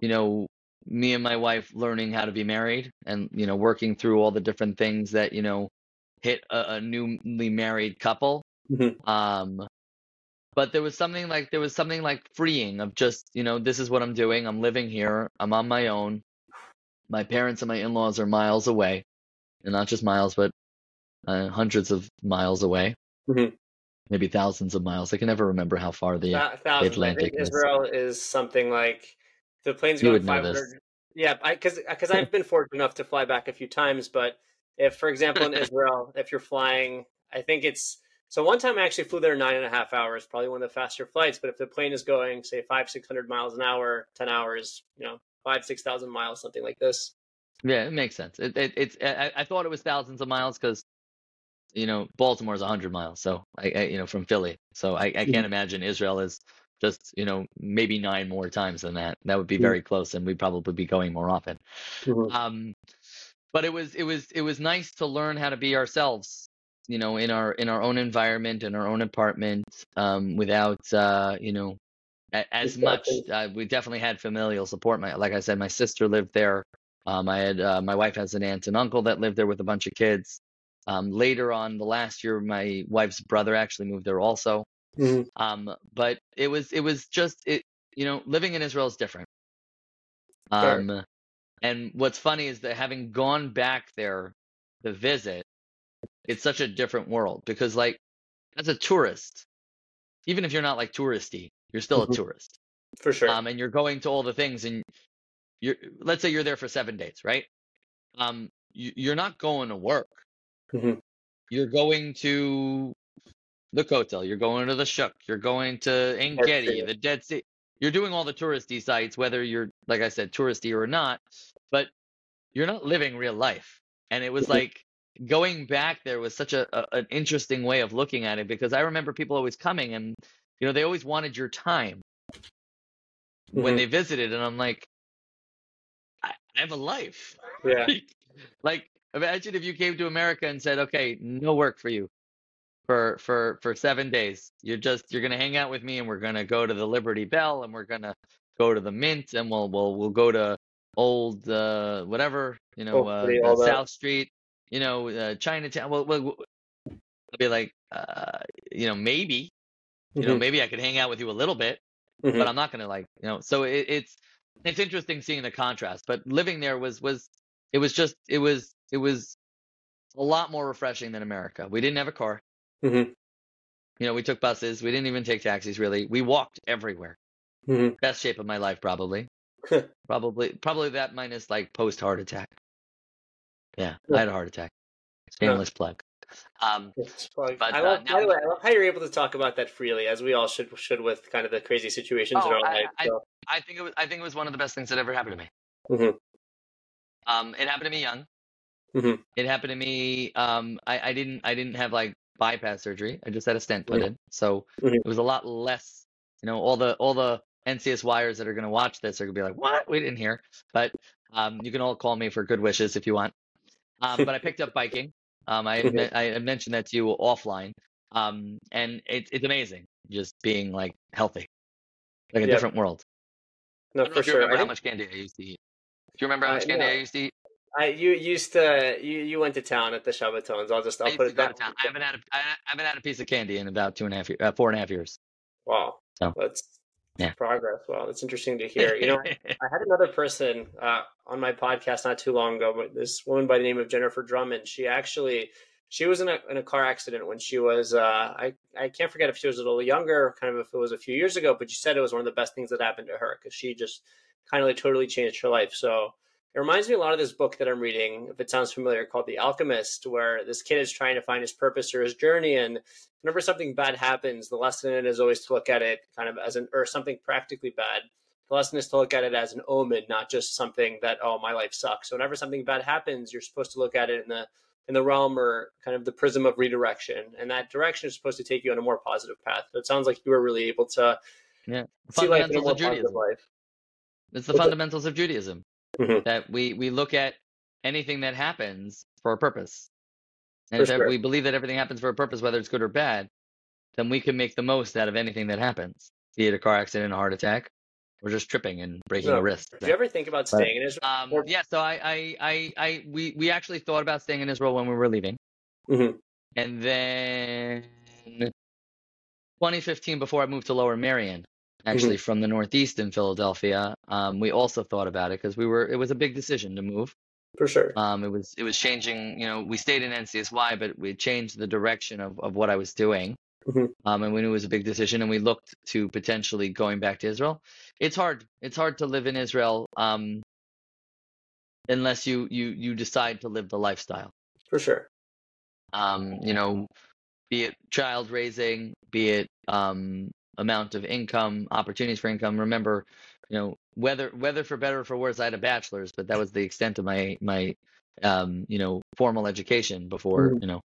you know, me and my wife learning how to be married, and you know, working through all the different things that you know hit a, a newly married couple. Mhm. Um, but there was something like there was something like freeing of just you know this is what i'm doing i'm living here i'm on my own my parents and my in-laws are miles away and not just miles but uh, hundreds of miles away Mhm. maybe thousands of miles i can never remember how far the. I Atlantic is. Israel is something like the plane's You going would know 500. Yeah, because because I've been fortunate enough to fly back a few times, but if, for example, in Israel, if you're flying, I think it's so. One time I actually flew there nine and a half hours, probably one of the faster flights. But if the plane is going, say, five six hundred miles an hour, ten hours, you know, five six thousand miles, something like this. yeah it makes sense it, it, it's I, I thought it was thousands of miles because you know baltimore's 100 miles so I, I you know from philly so i, I can't imagine israel is just you know maybe nine more times than that that would be Mhm. very close and we'd probably be going more often um but it was it was it was nice to learn how to be ourselves you know in our in our own environment in our own apartment um without uh you know a, as much uh, we definitely had familial support. My like i said my sister lived there. Um i had uh, my wife has an aunt and uncle that lived there with a bunch of kids. Um later on the last year my wife's brother actually moved there also. Mhm. um but it was it was just it you know living in israel is different. Sure. um and what's funny is that having gone back there to visit it's such a different world because like as a tourist even if you're not like touristy you're still Mhm. a tourist For sure. um and you're going to all the things and you're let's say you're there for seven days right um you, you're not going to work Mhm. you're going to the Kotel, you're going to the Shuk, you're going to Dead the Dead Sea. You're doing all the touristy sites, whether you're, like I said, touristy or not, but you're not living real life. And it was Mhm. like going back there was such a, a an interesting way of looking at it because I remember people always coming and you know they always wanted your time when Mhm. they visited, and I'm like, I, I have a life. yeah. like imagine if you came to America and said, okay, no work for you for for for seven days. You're just you're gonna hang out with me, and we're gonna go to the Liberty Bell, and we're gonna go to the Mint, and we'll we'll we'll go to old uh whatever you know uh, City, the all that. South Street, you know uh, Chinatown. Well, well, I'll be like, uh, you know, maybe you know Mhm. maybe I could hang out with you a little bit, Mhm. but I'm not gonna like you know. So it, it's it's interesting seeing the contrast. But living there was was it was just it was it was a lot more refreshing than America. We didn't have a car. Mhm. You know, we took buses. We didn't even take taxis really. We walked everywhere. Mhm. Best shape of my life, probably. Probably, probably that minus like post heart attack. Yeah, I had a heart attack. Shameless plug. Um, but, I love, uh, now, by the way, I love how you're able to talk about that freely, as we all should should with kind of the crazy situations oh, in our I, life. So. I, I, think it was I think it was one of the best things that ever happened to me. Mm-hmm. Um, it happened to me young. Mm-hmm. It happened to me. Um, I, I didn't I didn't have like bypass surgery. I just had a stent put mm-hmm. in, so mm-hmm. it was a lot less. You know, all the all the NCSYers that are going to watch this are going to be like, "What? We didn't hear." But um, you can all call me for good wishes if you want. Um, but I picked up biking. Um, I. I mentioned that to you offline. Um, and it's it's amazing just being like healthy, like a yep. different world. No, for sure. Remember how much candy I used to eat? Do you remember how much uh, candy I used to eat? I you used to you, you went to town at the Shabbatons. I'll just I'll put it that. I haven't had a I haven't had a piece of candy in about two and a half years, uh, four and a half years. Wow, so that's yeah. progress. well. It's interesting to hear. You know, I had another person uh, on my podcast not too long ago. This woman by the name of Jennifer Drummond. She actually she was in a in a car accident when she was uh, I I can't forget if she was a little younger, kind of if it was a few years ago. But she said it was one of the best things that happened to her because she just kind of like totally changed her life. So it reminds me a lot of this book that I'm reading, if it sounds familiar, called The Alchemist, where this kid is trying to find his purpose or his journey. And whenever something bad happens, the lesson in it is always to look at it kind of as an, or something practically bad. The lesson is to look at it as an omen, not just something that, oh, my life sucks. So whenever something bad happens, you're supposed to look at it in the, in the realm or kind of the prism of redirection. And that direction is supposed to take you on a more positive path. So it sounds like you were really able to yeah. see life in a more positive life. It's the fundamentals of Judaism mm-hmm. that we we look at anything that happens for a purpose. And if we believe that everything happens for a purpose, whether it's good or bad, then we can make the most out of anything that happens, be it a car accident, a heart attack, or just tripping and breaking no. a wrist. Did you ever think about staying but, in Israel? Um, or... Yeah, so I, I, I, I, we, we actually thought about staying in Israel when we were leaving, mm-hmm. and then 2015, before I moved to Lower Merion, actually mm-hmm. from the Northeast in Philadelphia. Um, we also thought about it because we were it was a big decision to move. For sure. Um, it was it was changing. You know, we stayed in NCSY, but we changed the direction of of what I was doing. Mm-hmm. Um, and we knew it was a big decision, and we looked to potentially going back to Israel. It's hard. It's hard to live in Israel um, unless you you you decide to live the lifestyle. For sure. Um, you know, be it child raising, be it um, amount of income, opportunities for income. Remember, you know, whether whether for better or for worse, I had a bachelor's, but that was the extent of my my um, you know formal education before mm-hmm. you know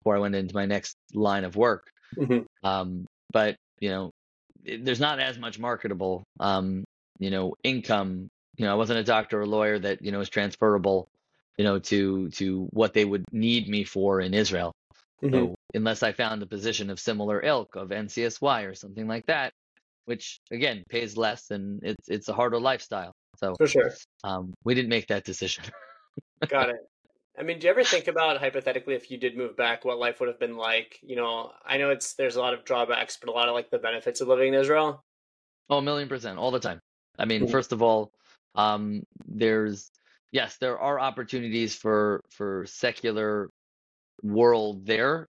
before I went into my next line of work. Mm-hmm. Um, but you know, it, there's not as much marketable um, you know income. You know, I wasn't a doctor or lawyer that you know is transferable you know to to what they would need me for in Israel. Mm-hmm. So unless I found a position of similar ilk of NCSY or something like that, which again pays less and it's it's a harder lifestyle. So for sure, um, we didn't make that decision. Got it. I mean, do you ever think about hypothetically if you did move back, what life would have been like? You know, I know it's there's a lot of drawbacks, but a lot of like the benefits of living in Israel. Oh, a million percent, all the time. I mean, mm-hmm. first of all, um, there's yes, there are opportunities for for secular world there,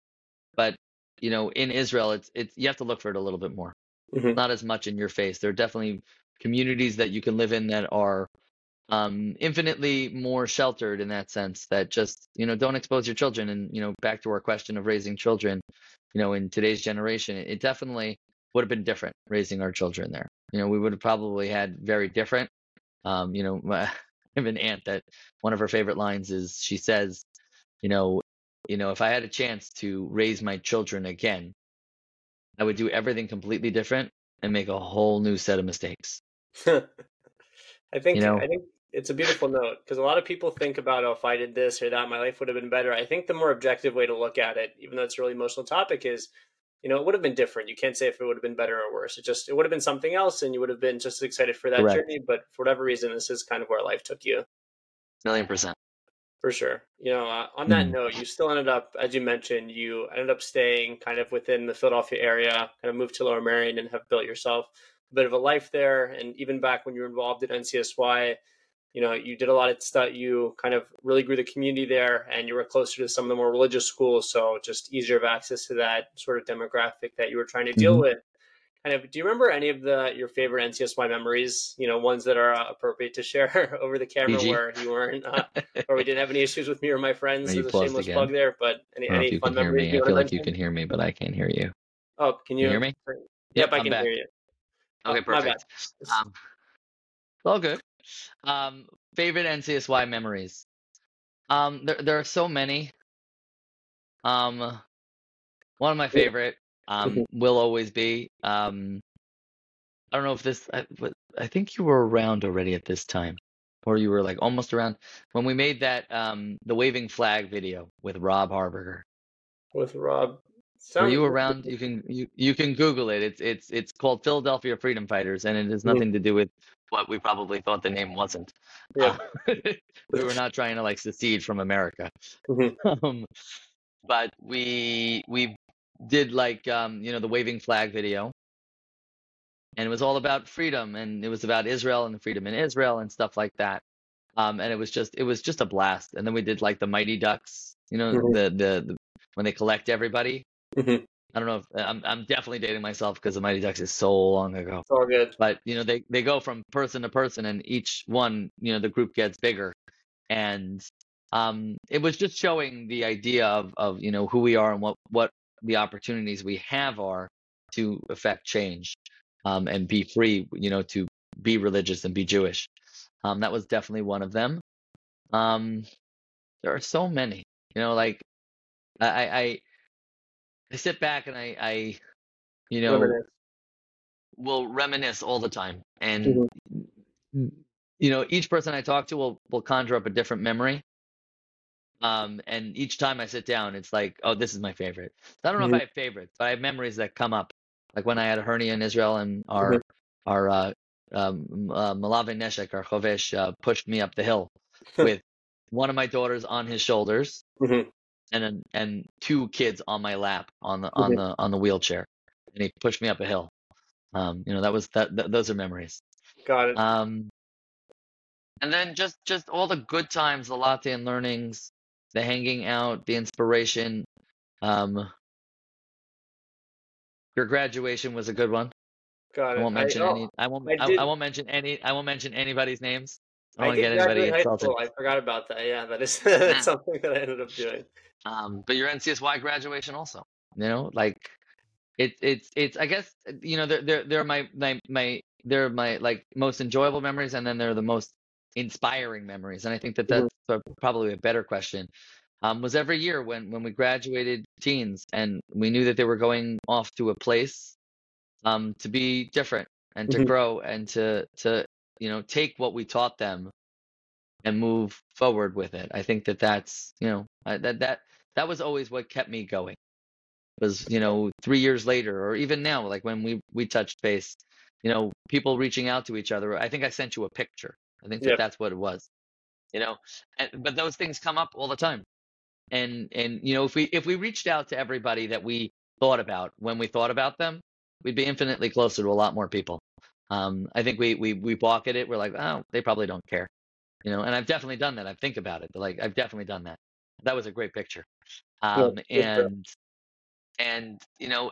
but you know, in Israel, it's it's you have to look for it a little bit more. Mm-hmm. Not as much in your face. There are definitely communities that you can live in that are um, infinitely more sheltered in that sense. That just you know don't expose your children. And you know, back to our question of raising children, you know, in today's generation, it definitely would have been different raising our children there. You know, we would have probably had very different. Um, you know, I have an aunt that one of her favorite lines is she says, you know, you know, if I had a chance to raise my children again, I would do everything completely different and make a whole new set of mistakes. I think you know? I think it's a beautiful note because a lot of people think about, oh, if I did this or that, my life would have been better. I think the more objective way to look at it, even though it's a really emotional topic, is you know, it would have been different. You can't say if it would have been better or worse. It just it would have been something else, and you would have been just as excited for that Correct. journey. But for whatever reason, this is kind of where life took you. Million percent. For sure. You know, uh, on that mm-hmm. note, you still ended up, as you mentioned, you ended up staying kind of within the Philadelphia area, kind of moved to Lower Merion and have built yourself a bit of a life there. And even back when you were involved at NCSY, you know, you did a lot of stuff. You kind of really grew the community there, and you were closer to some of the more religious schools, so just easier of access to that sort of demographic that you were trying to deal mm-hmm. with. And if, do you remember any of the your favorite NCSY memories? You know, ones that are uh, appropriate to share over the camera, PG. where you weren't, uh, or we didn't have any issues with me or my friends. There's a shameless again? plug there, but any I don't know if any you fun memories? me. I feel like you can hear me, but I can't hear you. Oh, can you, you hear me? Yep, I I'm can back. hear you. Okay, Oh, perfect. Um, all good. Um, favorite NCSY memories. Um, there there are so many. Um, one of my favorite um will always be um. I don't know if this. I, I think you were around already at this time, or you were like almost around when we made that um the waving flag video with Rob Harberger. with Rob. Were you around? You can you you can Google it. It's it's it's called Philadelphia Freedom Fighters, and it has Mhm. nothing to do with what we probably thought the name wasn't. Yeah. Uh, we were not trying to like secede from America. Mhm. Um, but we we did like um you know the waving flag video, and it was all about freedom, and it was about Israel and the freedom in Israel and stuff like that. Um, and it was just it was just a blast. And then we did like the Mighty Ducks, you know, Mhm. the, the the when they collect everybody. Mhm. I don't know if I'm I'm definitely dating myself because the Mighty Ducks is so long ago. It's all good. But you know they they go from person to person and each one, you know, the group gets bigger. And um it was just showing the idea of of you know who we are and what what the opportunities we have are to affect change um and be free, you know, to be religious and be Jewish. Um that was definitely one of them. Um there are so many. You know, like I I I sit back and I I you know Reminisce. will reminisce all the time and you know each person i talk to will will conjure up a different memory um and each time i sit down it's like oh this is my favorite i don't know Mhm. if i have favorites but i have memories that come up like when i had a hernia in israel and our our uh um uh, Malave Neshek, our chovesh, uh, pushed me up the hill with one of my daughters on his shoulders Mhm. and then and two kids on my lap on the on Mhm. the on the wheelchair and he pushed me up a hill um you know that was that, th- those are memories Got it. um and then just just all the good times the latte and learnings the hanging out the inspiration um your graduation was a good one Got it. i won't mention oh, any i won't I I, I won't mention any i won't mention anybody's names i I don't want get anybody insulted. I forgot about that. Yeah, that is that's something that I ended up doing. um but your ncsy graduation also you know like it it's it's i guess you know they're they're, they're my my my they're my like most enjoyable memories and then they're the most inspiring memories and i think that Mhm. that's a- probably a better question um, was every year when when we graduated teens and we knew that they were going off to a place um, to be different and to Mhm. grow and to to you know take what we taught them and move forward with it. I think that that's you know I, that that that was always what kept me going. Was you know three years later or even now like when we we touched base, you know people reaching out to each other. I think I sent you a picture. I think that Yep. that's what it was. You know, and, but those things come up all the time. And and you know if we if we reached out to everybody that we thought about when we thought about them, we'd be infinitely closer to a lot more people. Um, I think we we we balk at it. We're like, oh, they probably don't care, you know. And I've definitely done that. I think about it. Like I've definitely done that. That was a great picture. Um, sure. and and you know,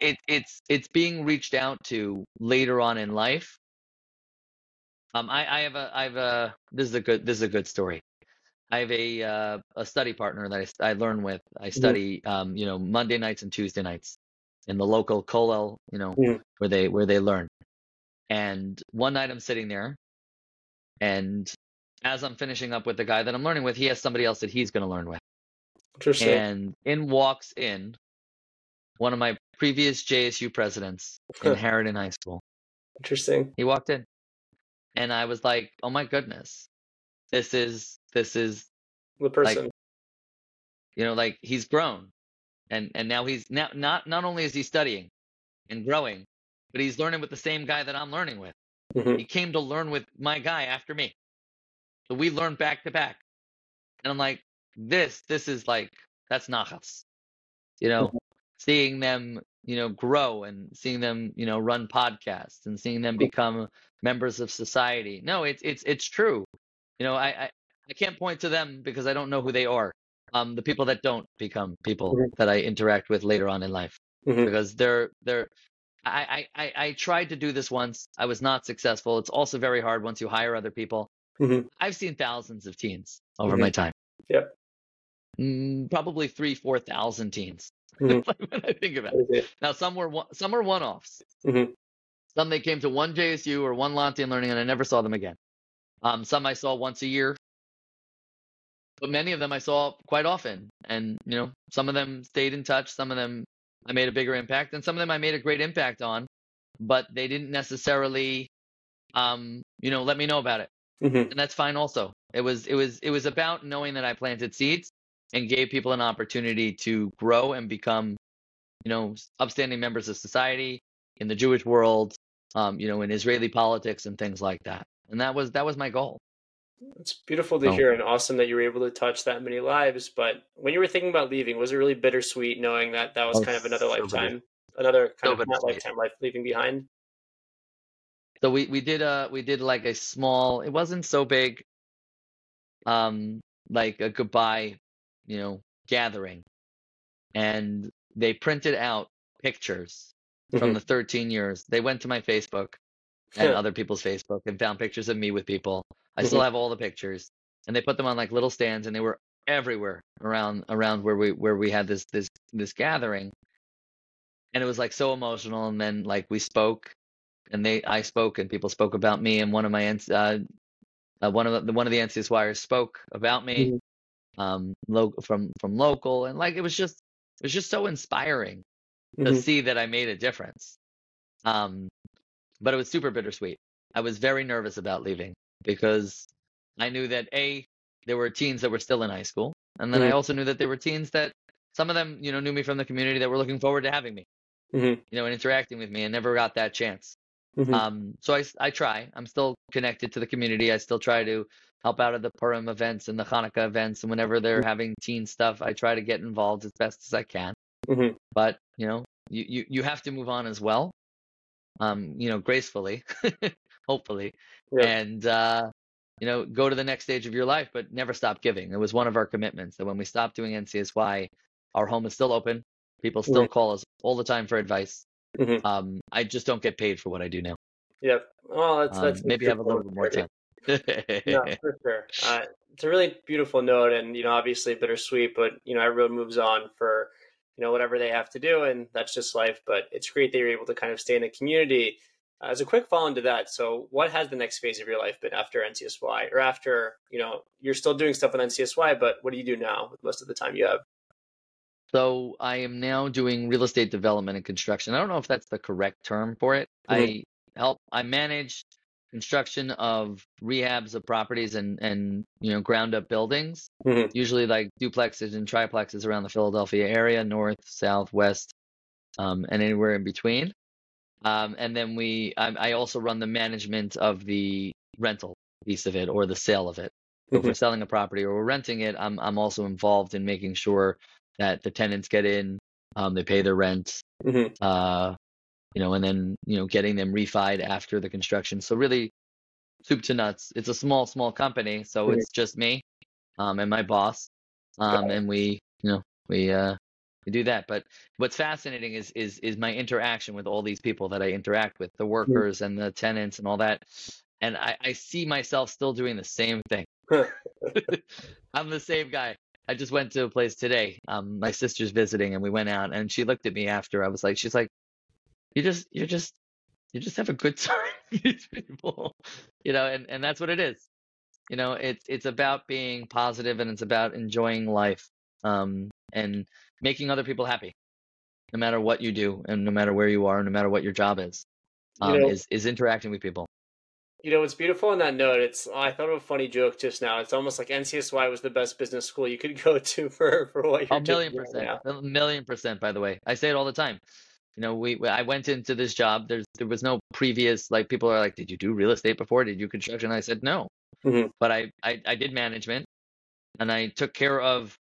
it it's it's being reached out to later on in life. Um, I I have a I have a this is a good this is a good story. I have a uh, a study partner that I, I learn with. I study um, you know Monday nights and Tuesday nights in the local kollel, you know, Mhm. where they where they learn. And one night I'm sitting there, and as I'm finishing up with the guy that I'm learning with, he has somebody else that he's going to learn with. Interesting. And in walks in one of my previous JSU presidents in Harriton High School. Interesting. He walked in, and I was like, "Oh my goodness, this is this is The person. you know like he's grown and and now he's now not not only is he studying and growing but he's learning with the same guy that i'm learning with. Mhm. he came to learn with my guy after me. So we learned back to back. And i'm like this this is like that's nachas. You know seeing them you know grow and seeing them you know run podcasts and seeing them become members of society no it's it's it's true you know i i, I can't point to them because i don't know who they are um the people that don't become people Mhm. that i interact with later on in life Mhm. because they're they're I, I, I tried to do this once. I was not successful. It's also very hard once you hire other people. Mhm. I've seen thousands of teens over Mhm. my time. Yep. Mm, probably three, four thousand teens. Mhm. when I think about it. Now, some were one, some were one-offs. Mhm. Some they came to one JSU or one Lantian learning, and I never saw them again. Um, some I saw once a year, but many of them I saw quite often. And you know, some of them stayed in touch. Some of them I made a bigger impact, and some of them I made a great impact on, but they didn't necessarily, um, you know, let me know about it, Mhm. and that's fine. Also, it was it was it was about knowing that I planted seeds and gave people an opportunity to grow and become, you know, upstanding members of society in the Jewish world, um, you know, in Israeli politics and things like that. And that was that was my goal. It's beautiful to Oh. hear and awesome that you were able to touch that many lives. But when you were thinking about leaving, was it really bittersweet knowing that that was Oh, kind of another so bitter. lifetime, another kind So of not lifetime life leaving behind? So we we did a we did like a small. It wasn't so big. Um, like a goodbye, you know, gathering, and they printed out pictures from Mhm. the 13 years. They went to my Facebook and other people's Facebook and found pictures of me with people. I still Mhm. have all the pictures, and they put them on like little stands, and they were everywhere around around where we where we had this this this gathering, and it was like so emotional. And then like we spoke, and they I spoke, and people spoke about me, and one of my uh, uh one of the one of the NCSYers spoke about me, Mhm. Um, lo- from from local, and like it was just it was just so inspiring to Mhm. see that I made a difference. Um, but it was super bittersweet. I was very nervous about leaving because I knew that A, there were teens that were still in high school. And then I Mhm. also knew that there were teens that some of them, you know, knew me from the community that were looking forward to having me, Mhm. you know, and interacting with me and never got that chance. Mhm. Um, so I, I try. I'm still connected to the community. I still try to help out at the Purim events and the Hanukkah events. And whenever they're having teen stuff, I try to get involved as best as I can Mhm. but you know you, you you have to move on as well um you know gracefully hopefully Yeah. and uh you know go to the next stage of your life but never stop giving it was one of our commitments that when we stopped doing ncsy our home is still open people still Mhm. call us all the time for advice Mhm. um i just don't get paid for what i do now Yep. Well, that's um, that's maybe have a little bit more time No, for sure. Uh, it's a really beautiful note, and you know, obviously bittersweet, but you know, everyone moves on for you know whatever they have to do, and that's just life. But it's great that you're able to kind of stay in a community. Uh, as a quick follow into that, so what has the next phase of your life been after NCSY, or after you know you're still doing stuff with NCSY, but what do you do now with most of the time you have? So I am now doing real estate development and construction. I don't know if that's the correct term for it. I help I manage construction of rehabs of properties and and you know ground up buildings, Mhm. usually like duplexes and triplexes around the Philadelphia area, north, south, west, um, and anywhere in between. Um, and then we I, I also run the management of the rental piece of it or the sale of it. So if we're selling a property or we're renting it, I'm I'm also involved in making sure that the tenants get in, um, they pay their rent, Mhm. uh, you know, and then you know getting them refied after the construction. So really, soup to nuts. It's a small small company, so it's just me, um, and my boss, um, and we you know we uh we do that. But what's fascinating is is is my interaction with all these people that I interact with, the workers and the tenants and all that, and I I see myself still doing the same thing. I'm the same guy. I just went to a place today. Um, my sister's visiting, and we went out, and she looked at me after. I was like, she's like, you just, you're just, you just have a good time with these people, you know, and and that's what it is. You know, it's it's about being positive, and it's about enjoying life, um, and making other people happy, no matter what you do, and no matter where you are, no matter what your job is, You um, know- is is interacting with people. You know, what's beautiful on that note, it's I thought of a funny joke just now. It's almost like NCSY was the best business school you could go to for for what you're A million doing right percent, now. a million percent. By the way, I say it all the time. You know, we I went into this job. There's there was no previous like people are like, did you do real estate before? Did you construction? I said no, Mhm. but I, I I did management, and I took care of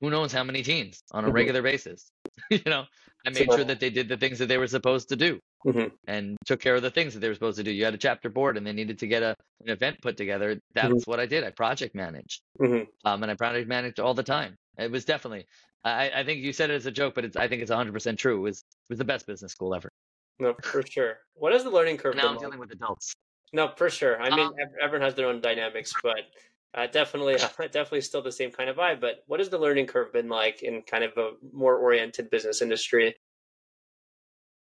who knows how many teams on a Mhm. regular basis. you know, I So made sure that- they did the things that they were supposed to do Mhm. and took care of the things that they were supposed to do. You had a chapter board and they needed to get a, an event put together. That's what I did. I project managed Mhm. um, and I project managed all the time. It was definitely. I, I think you said it as a joke, but it's. I think it's 100 percent true. It was it was the best business school ever. No, for sure. What is the learning curve? now I'm dealing with adults. No, for sure. I mean, Um, everyone has their own dynamics, but uh, definitely, definitely still the same kind of vibe. But what has the learning curve been like in kind of a more oriented business industry?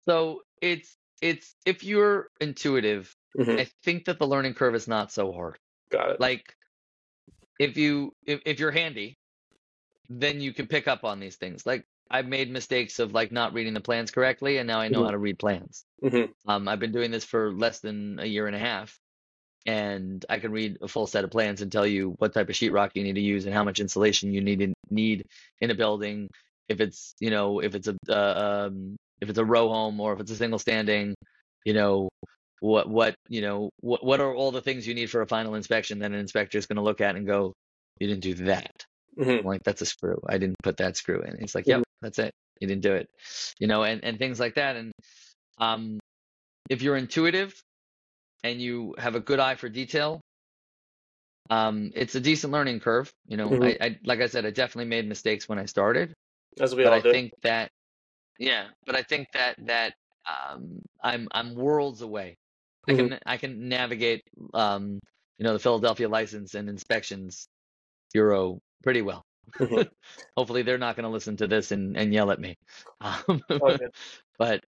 So it's it's if you're intuitive, Mhm. I think that the learning curve is not so hard. Got it. Like if you if, if you're handy, then you can pick up on these things. Like I've made mistakes of like not reading the plans correctly, and now I know Mhm. how to read plans. Mhm. Um, I've been doing this for less than a year and a half, and I can read a full set of plans and tell you what type of sheetrock you need to use and how much insulation you need in, need in a building. If it's you know if it's a uh, um, if it's a row home or if it's a single standing, you know what what you know what what are all the things you need for a final inspection that an inspector is going to look at and go, you didn't do that. Mhm. I'm like, that's a screw. I didn't put that screw in. He's like, yep, that's it. You didn't do it. You know, and, and things like that. And um, if you're intuitive and you have a good eye for detail, um, it's a decent learning curve. You know, Mhm. I, I like I said, I definitely made mistakes when I started, As we but all I do. think that yeah, but I think that that um, I'm I'm worlds away. I can I can navigate um, you know the Philadelphia license and inspections bureau pretty well. Mhm. Hopefully they're not going to listen to this and, and yell at me. Um, Oh, good. but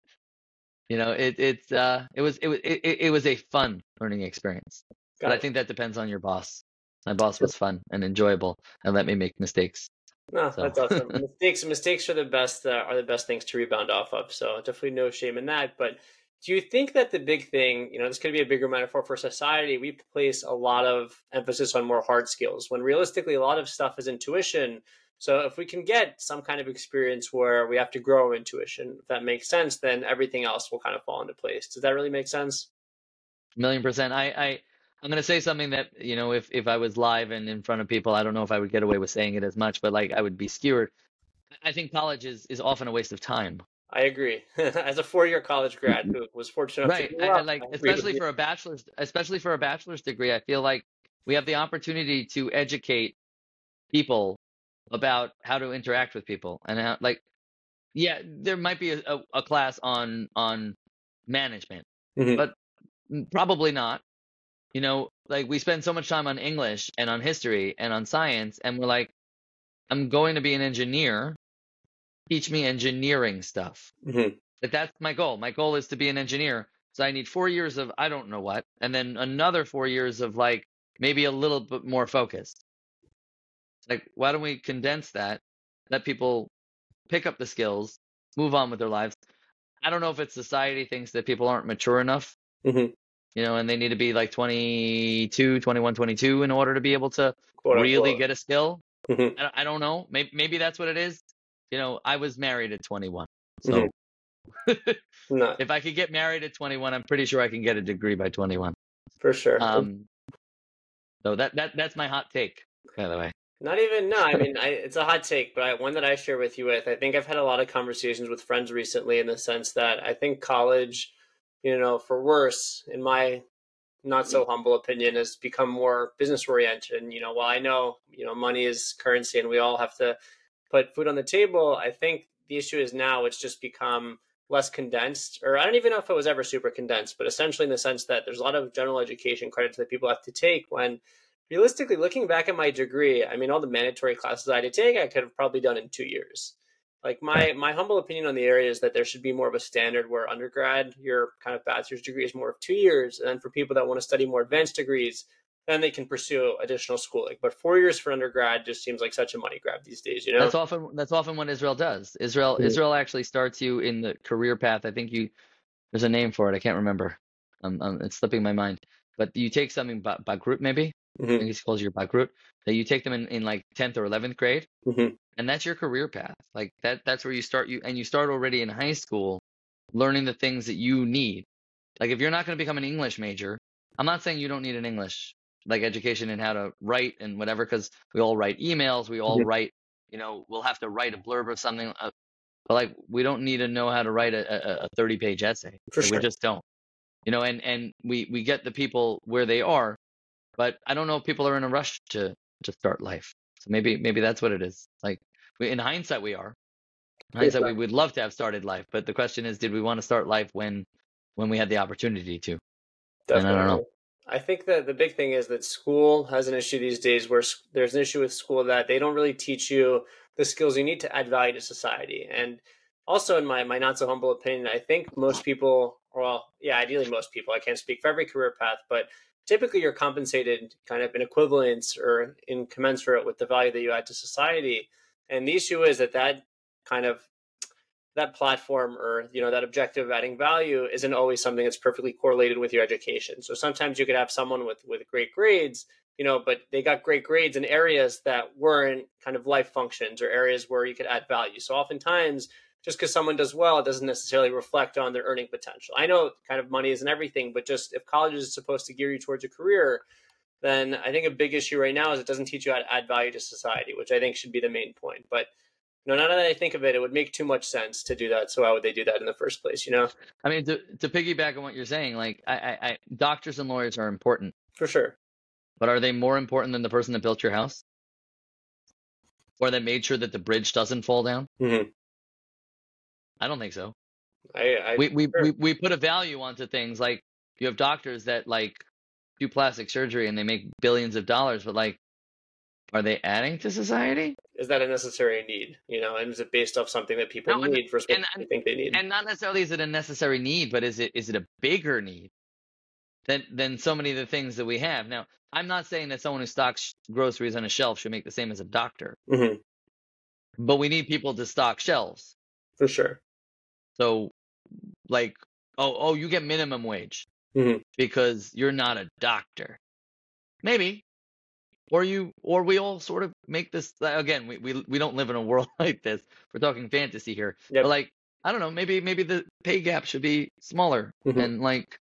you know it it's uh it was it was it, it it was a fun learning experience. Got But I think that depends on your boss. My boss was fun and enjoyable and let me make mistakes. No, So- that's awesome. mistakes, mistakes are the best. Uh, are the best things to rebound off of. So definitely no shame in that. But do you think that the big thing, you know, this could be a bigger metaphor for society? We place a lot of emphasis on more hard skills when realistically a lot of stuff is intuition. So if we can get some kind of experience where we have to grow intuition, if that makes sense, then everything else will kind of fall into place. Does that really make sense? A million percent. I, I I'm gonna say something that you know, if if I was live and in front of people, I don't know if I would get away with saying it as much, but like I would be skewered. I think college is is often a waste of time. I agree. As a four-year college grad who was fortunate enough Right. to I, grow I like I especially for a bachelor's especially for a bachelor's degree, I feel like we have the opportunity to educate people about how to interact with people and how like yeah, there might be a, a, a class on on management, Mhm. but Probably not. You know, like we spend so much time on English and on history and on science, and we're like, I'm going to be an engineer. Teach me engineering stuff. Mhm. Like that's my goal. My goal is to be an engineer. So I need four years of I don't know what, and then another four years of like maybe a little bit more focused. Like, why don't we condense that? Let people pick up the skills, move on with their lives. I don't know if it's society thinks that people aren't mature enough Mhm. you know, and they need to be like 22, 21, 22 in order to be able to Quote, really get a skill. Mhm. I, I don't know. Maybe, maybe that's what it is. You know, I was married at 21. So No, if I could get married at 21, I'm pretty sure I can get a degree by 21. for sure. Um, so that, that, that's my hot take, by the way. Not even no. I mean, I, it's a hot take, but I, one that I share with you with. I think I've had a lot of conversations with friends recently in the sense that I think college, you know, for worse, in my not so humble opinion, has become more business oriented. And you know, while I know you know money is currency and we all have to put food on the table, I think the issue is now it's just become less condensed, or I don't even know if it was ever super condensed, but essentially in the sense that there's a lot of general education credits that people have to take when realistically looking back at my degree i mean all the mandatory classes i had to take i could have probably done in two years. Like my my humble opinion on the area is that there should be more of a standard where undergrad your kind of bachelor's degree is more of two years and then for people that want to study more advanced degrees then they can pursue additional schooling but four years for undergrad just seems like such a money grab these days you know That's often, that's often what Israel does. Israel. Israel actually starts you in the career path. I think you, there's a name for it. I can't remember. Um, um, it's slipping my mind. But you take something by, by group, maybe. I Mhm, think it's called your Bagrut, that you take them in, in like 10th or 11th grade, mhm, and that's your career path. Like that, that's where you start you, and you start already in high school learning the things that you need. Like if you're not going to become an English major, I'm not saying you don't need an English like education and how to write and whatever, because we all write emails, we all Mhm. write, you know, we'll have to write a blurb or something. Uh, but like we don't need to know how to write a, a, a 30 page essay. For sure. We just don't. You know, and and we we get the people where they are, but I don't know if people are in a rush to to start life. So maybe maybe that's what it is. Like we, in hindsight, we are, In hindsight, we would love to have started life, but the question is, did we want to start life when when we had the opportunity to? Definitely. And I don't know. I think that the big thing is that school has an issue these days where there's an issue with school that they don't really teach you the skills you need to add value to society. And also, in my, my not so humble opinion, I think most people, well, yeah, ideally most people, I can't speak for every career path, but typically you're compensated kind of in equivalence or in commensurate with the value that you add to society. And the issue is that that kind of that platform or you know that objective of adding value isn't always something that's perfectly correlated with your education. So sometimes you could have someone with with great grades you know but they got great grades in areas that weren't kind of life functions or areas where you could add value. So oftentimes just because someone does well it doesn't necessarily reflect on their earning potential. I know kind of money isn't everything but just if college is supposed to gear you towards a career then i think a big issue right now is it doesn't teach you how to add value to society which i think should be the main point. But no, now that I think of it, it would make too much sense to do that. So why would they do that in the first place? You know? I mean, to to piggyback on what you're saying, like I, I, I doctors and lawyers are important for sure, but are they more important than the person that built your house, or that made sure that the bridge doesn't fall down? Mm-hmm. I don't think so. I, I we we, sure. we we put a value onto things like you have doctors that like do plastic surgery and they make billions of dollars, but like are they adding to society? Is that a necessary need? You know, and is it based off something that people no, need versus what they think they need? And not necessarily is it a necessary need, but is it is it a bigger need than than so many of the things that we have? Now, I'm not saying that someone who stocks groceries on a shelf should make the same as a doctor, mm-hmm. but we need people to stock shelves for sure. So, like, oh, oh, you get minimum wage mm-hmm. because you're not a doctor. Maybe or you or we all sort of make this again we, we we don't live in a world like this we're talking fantasy here yep. but like i don't know maybe maybe the pay gap should be smaller mm-hmm. and like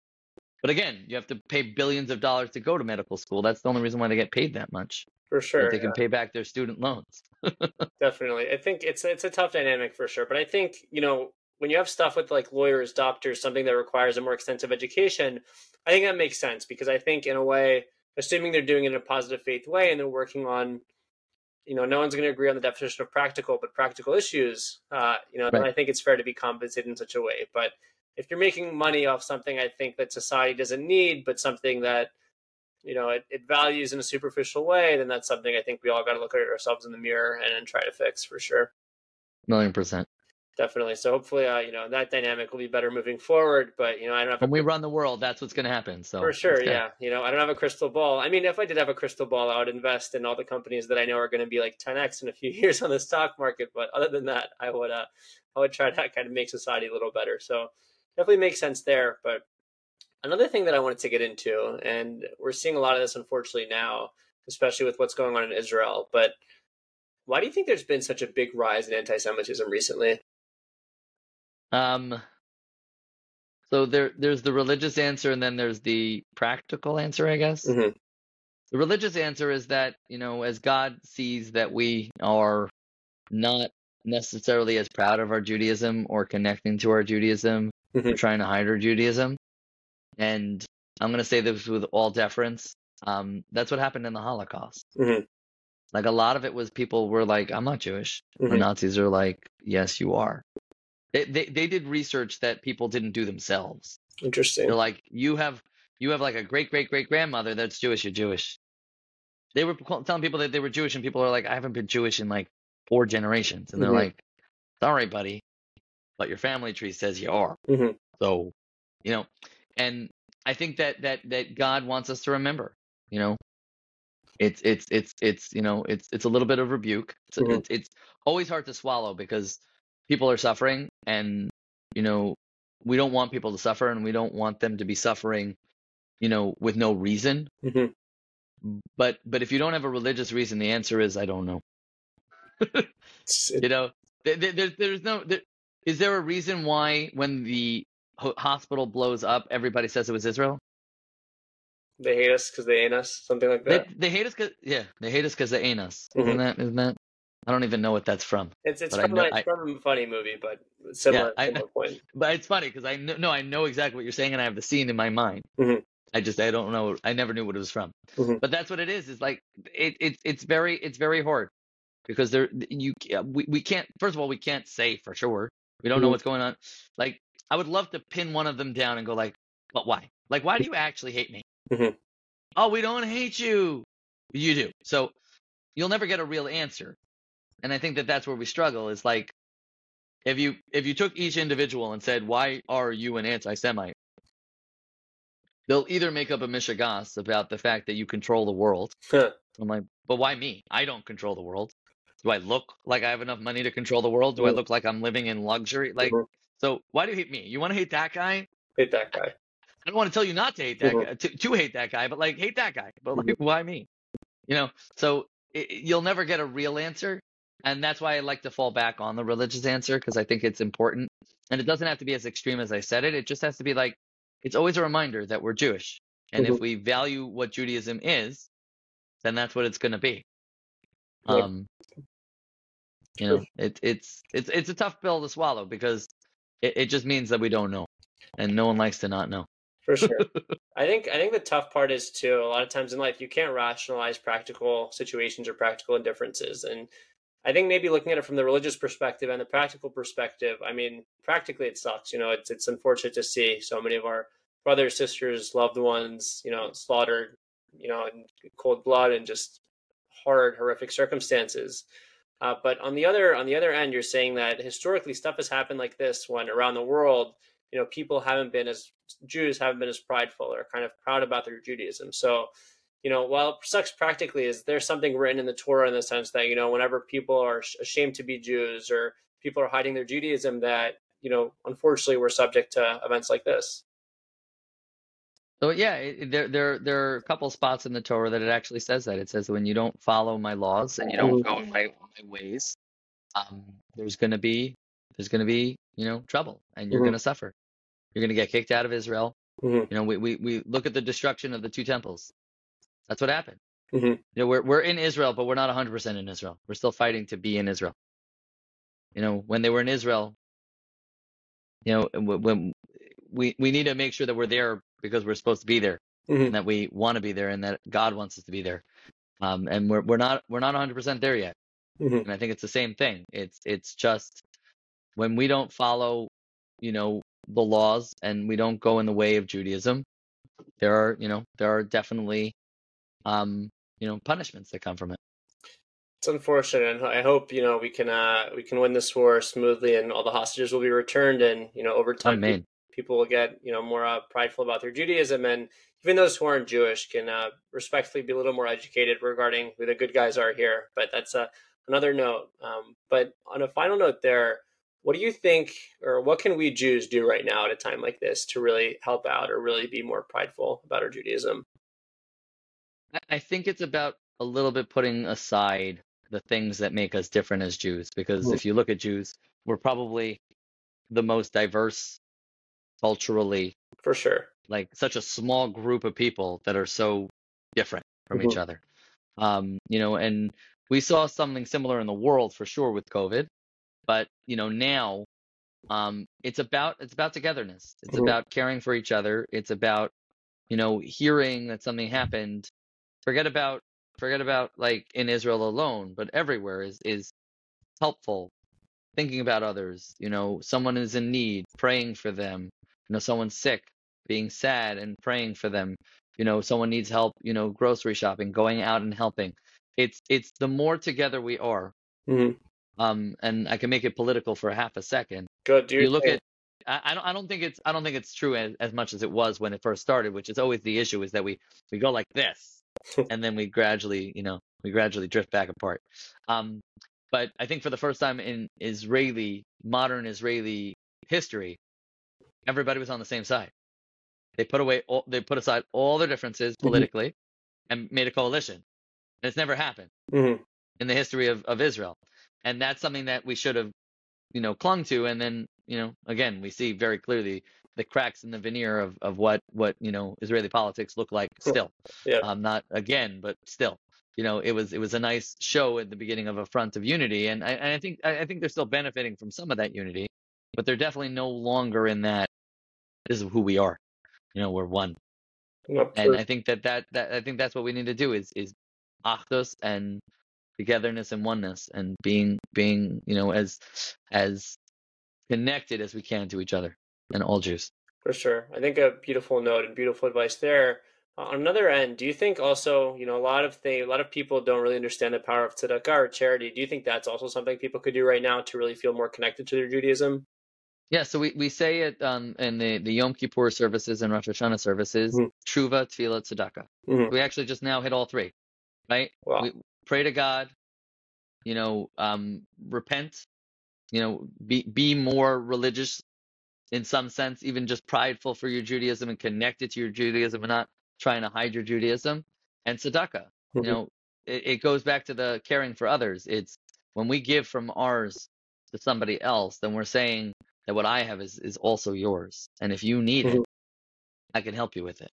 but again you have to pay billions of dollars to go to medical school that's the only reason why they get paid that much for sure they yeah. can pay back their student loans definitely i think it's it's a tough dynamic for sure but i think you know when you have stuff with like lawyers doctors something that requires a more extensive education i think that makes sense because i think in a way assuming they're doing it in a positive faith way and they're working on you know no one's going to agree on the definition of practical but practical issues uh, you know right. then i think it's fair to be compensated in such a way. But if you're making money off something i think that society doesn't need but something that you know it, it values in a superficial way then that's something i think we all got to look at ourselves in the mirror and, and try to fix for sure. Million percent definitely. So hopefully, uh, you know, that dynamic will be better moving forward. But you know, I don't have. When a, we run the world, that's what's going to happen. So for sure, yeah. You know, I don't have a crystal ball. I mean, if I did have a crystal ball, I would invest in all the companies that I know are going to be like 10x in a few years on the stock market. But other than that, I would, uh, I would try to kind of make society a little better. So definitely makes sense there. But another thing that I wanted to get into, and we're seeing a lot of this unfortunately now, especially with what's going on in Israel, but why do you think there's been such a big rise in anti-Semitism recently? Um, so there, there's the religious answer, and then there's the practical answer, I guess. Mm-hmm. The religious answer is that you know, as God sees that we are not necessarily as proud of our Judaism or connecting to our Judaism, mm-hmm. we're trying to hide our Judaism, and I'm going to say this with all deference. Um, that's what happened in the Holocaust. Mm-hmm. Like a lot of it was people were like, "I'm not Jewish." Mm-hmm. The Nazis are like, "Yes, you are." They, they they did research that people didn't do themselves. Interesting. They're like, you have you have like a great great great grandmother that's Jewish. You're Jewish. They were telling people that they were Jewish, and people are like, I haven't been Jewish in like four generations, and they're mm-hmm. like, sorry, buddy, but your family tree says you are. Mm-hmm. So, you know, and I think that that that God wants us to remember, you know, it's it's it's it's you know it's it's a little bit of rebuke. It's mm-hmm. it's, it's always hard to swallow because people are suffering and you know we don't want people to suffer and we don't want them to be suffering you know with no reason. Mm-hmm. but but if you don't have a religious reason the answer is i don't know. You know there, there, there's no there, is there a reason why when the hospital blows up everybody says it was israel? They hate us because they ain't us something like that? they, they hate us because yeah they hate us because they ain't us. Mm-hmm. isn't that isn't that I don't even know what that's from. It's it's from, know, like, I, from a funny movie, but similar, yeah, similar point. But it's funny because I know no, I know exactly what you're saying, and I have the scene in my mind. Mm-hmm. I just I don't know. I never knew what it was from. Mm-hmm. But that's what it is. It's like it, it it's very it's very hard. because there you we, we can't first of all we can't say for sure we don't know Mhm. what's going on like i would love to pin one of them down and go like but why like why do you actually hate me Mhm. oh we don't hate you you do so you'll never get a real answer and i think that that's where we struggle is like if you if you took each individual and said why are you an anti-semite they'll either make up a mishigas about the fact that you control the world Huh. I'm like, but why me? I don't control the world. Do I look like I have enough money to control the world? Do I look like I'm living in luxury? Like, so why do you hate me? You want to hate that guy? Hate that guy. I don't want to tell you not to hate that Mhm. guy, to, to hate that guy, but like hate that guy. But like, Mhm. why me? You know, so it, you'll never get a real answer. And that's why I like to fall back on the religious answer because I think it's important. And it doesn't have to be as extreme as I said it. It just has to be like, it's always a reminder that we're Jewish. And if Mhm. we value what Judaism is, then that's what it's going to be. Um, you know, it, it's it's it's a tough pill to swallow because it, it just means that we don't know, and no one likes to not know. For sure. I think I think the tough part is too a lot of times in life you can't rationalize practical situations or practical indifferences. And I think maybe looking at it from the religious perspective and the practical perspective, I mean, practically it sucks. You know, it's it's unfortunate to see so many of our brothers, sisters, loved ones, you know, slaughtered, you know, in cold blood and just hard, horrific circumstances. Uh, but on the other on the other end, you're saying that historically stuff has happened like this when around the world, you know, people haven't been as Jews haven't been as prideful or kind of proud about their Judaism. So, you know, while it sucks practically, is there something written in the Torah in the sense that you know, whenever people are ashamed to be Jews or people are hiding their Judaism, that you know, unfortunately, we're subject to events like this. So yeah, it, it- there there there are a couple spots in the Torah that it actually says that. It says when you don't follow my laws and you don't go in my, my ways, um, there's gonna be there's gonna be you know trouble and you're Mhm. gonna suffer. You're gonna get kicked out of Israel. Mhm. You know, we, we we look at the destruction of the two temples. That's what happened. Mhm. You know, we're we're in Israel, but we're not 100% in Israel. We're still fighting to be in Israel. You know, when they were in Israel, you know, when, we we need to make sure that we're there because we're supposed to be there Mhm. and that we want to be there and that God wants us to be there. Um, and we're we're not we're not 100% there yet. Mhm. And I think it's the same thing. It's it's just when we don't follow, you know, the laws and we don't go in the way of Judaism, there are, you know, there are definitely um, you know, punishments that come from it. It's unfortunate, and I hope you know we can uh, we can win this war smoothly, and all the hostages will be returned, and you know over time Amen. people will get you know more uh, prideful about their Judaism, and even those who aren't Jewish can uh, respectfully be a little more educated regarding who the good guys are here. But that's uh, another note. Um, but on a final note, there, what do you think, or what can we Jews do right now at a time like this to really help out, or really be more prideful about our Judaism? I- think it's about a little bit putting aside the things that make us different as Jews, because Mhm. if you look at Jews, we're probably the most diverse culturally, For sure. like such a small group of people that are so different from each Mhm. other. Um, you know, and we saw something similar in the world for sure with COVID, but you know, now um it's about it's about togetherness. It's Mhm. about caring for each other. It's about, you know, hearing that something happened. Forget about forget about like in Israel alone, but everywhere is is helpful. Thinking about others, you know, someone is in need, praying for them. You know, someone's sick, being sad and praying for them. You know, someone needs help, you know, grocery shopping, going out and helping. It's it's the more together we are, Mhm. um, and I can make it political for half a second. Good. do You your look at I, I don't I don't think it's I don't think it's true as, as much as it was when it first started, which is always the issue is that we we go like this and then we gradually, you know, we gradually drift back apart. Um, but I think for the first time in Israeli modern Israeli history, everybody was on the same side. They put away all, they put aside all their differences Mhm. politically and made a coalition. And it's never happened Mhm. in the history of, of Israel. And that's something that we should have, you know, clung to. And then, you know, again, we see very clearly the cracks in the veneer of, of what, what, you know, Israeli politics look like still. Yeah. Um, not again, but still. You know, it was it was a nice show at the beginning of a front of unity, and I, and I think I think they're still benefiting from some of that unity, but they're definitely no longer in that. This is who we are. You know, we're one No, and I think that, that that I think that's what we need to do is is achdus and togetherness and oneness and being being you know as as connected as we can to each other and all Jews. For sure. I think a beautiful note and beautiful advice there. Uh, on another end, do you think also, you know, a lot of things, a lot of people don't really understand the power of tzedakah or charity. Do you think that's also something people could do right now to really feel more connected to their Judaism? Yeah, so we, we say it um, in the, the Yom Kippur services and Rosh Hashanah services, mm-hmm. Tshuva, Tefillah, Tzedakah. Mm-hmm. We actually just now hit all three, right? Wow. We pray to God, you know, um, repent, you know, be be more religious in some sense, even just prideful for your Judaism and connected to your Judaism and not trying to hide your Judaism. And tzedakah, mm-hmm. you know, it, it goes back to the caring for others. It's when we give from ours to somebody else, then we're saying that what I have is is also yours. And if you need mm-hmm. it, I can help you with it.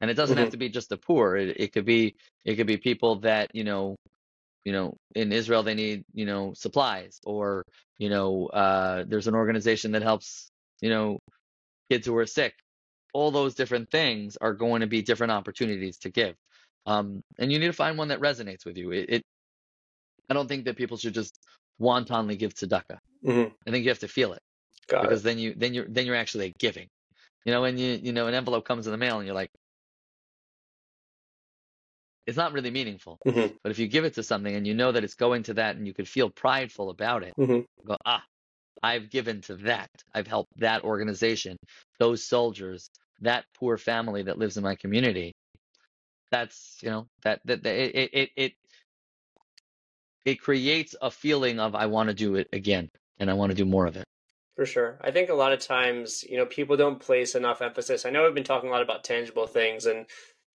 And it doesn't mm-hmm. have to be just the poor. It, it could be it could be people that you know, you know, in Israel they need you know supplies, or you know, uh, there's an organization that helps you know kids who are sick. All those different things are going to be different opportunities to give, um, and you need to find one that resonates with you. It, it I don't think that people should just wantonly give tzedakah. Mm-hmm. I think you have to feel it. Got because it. then you then you're then you're actually giving. You know, when you you know an envelope comes in the mail and you're like, it's not really meaningful. Mm-hmm. But if you give it to something and you know that it's going to that and you could feel prideful about it, mm-hmm. go ah, I've given to that. I've helped that organization, those soldiers, that poor family that lives in my community. That's you know that that, that it it it it creates a feeling of I want to do it again and I want to do more of it. For sure. I think a lot of times, you know, people don't place enough emphasis. I know we've been talking a lot about tangible things and,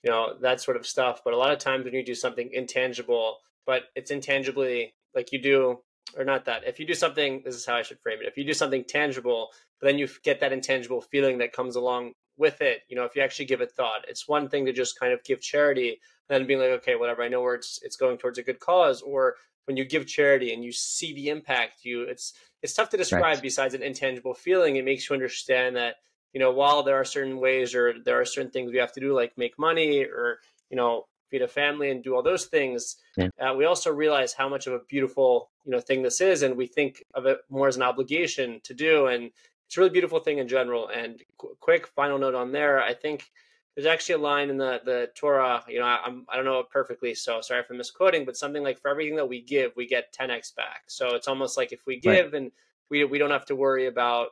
you know, that sort of stuff, but a lot of times when you do something intangible, but it's intangibly like you do, or not that, if you do something, this is how I should frame it. If you do something tangible, but then you get that intangible feeling that comes along with it, you know, if you actually give it thought, it's one thing to just kind of give charity and then being like, okay, whatever, I know where it's, it's going towards a good cause, or when you give charity and you see the impact you it's it's tough to describe right. besides an intangible feeling it makes you understand that you know while there are certain ways or there are certain things we have to do like make money or you know feed a family and do all those things yeah. uh, we also realize how much of a beautiful you know thing this is and we think of it more as an obligation to do and it's a really beautiful thing in general and qu- quick final note on there i think there's actually a line in the the Torah. You know, I, I'm I don't know it perfectly, so sorry for misquoting, but something like for everything that we give, we get 10x back. So it's almost like if we give right. and we we don't have to worry about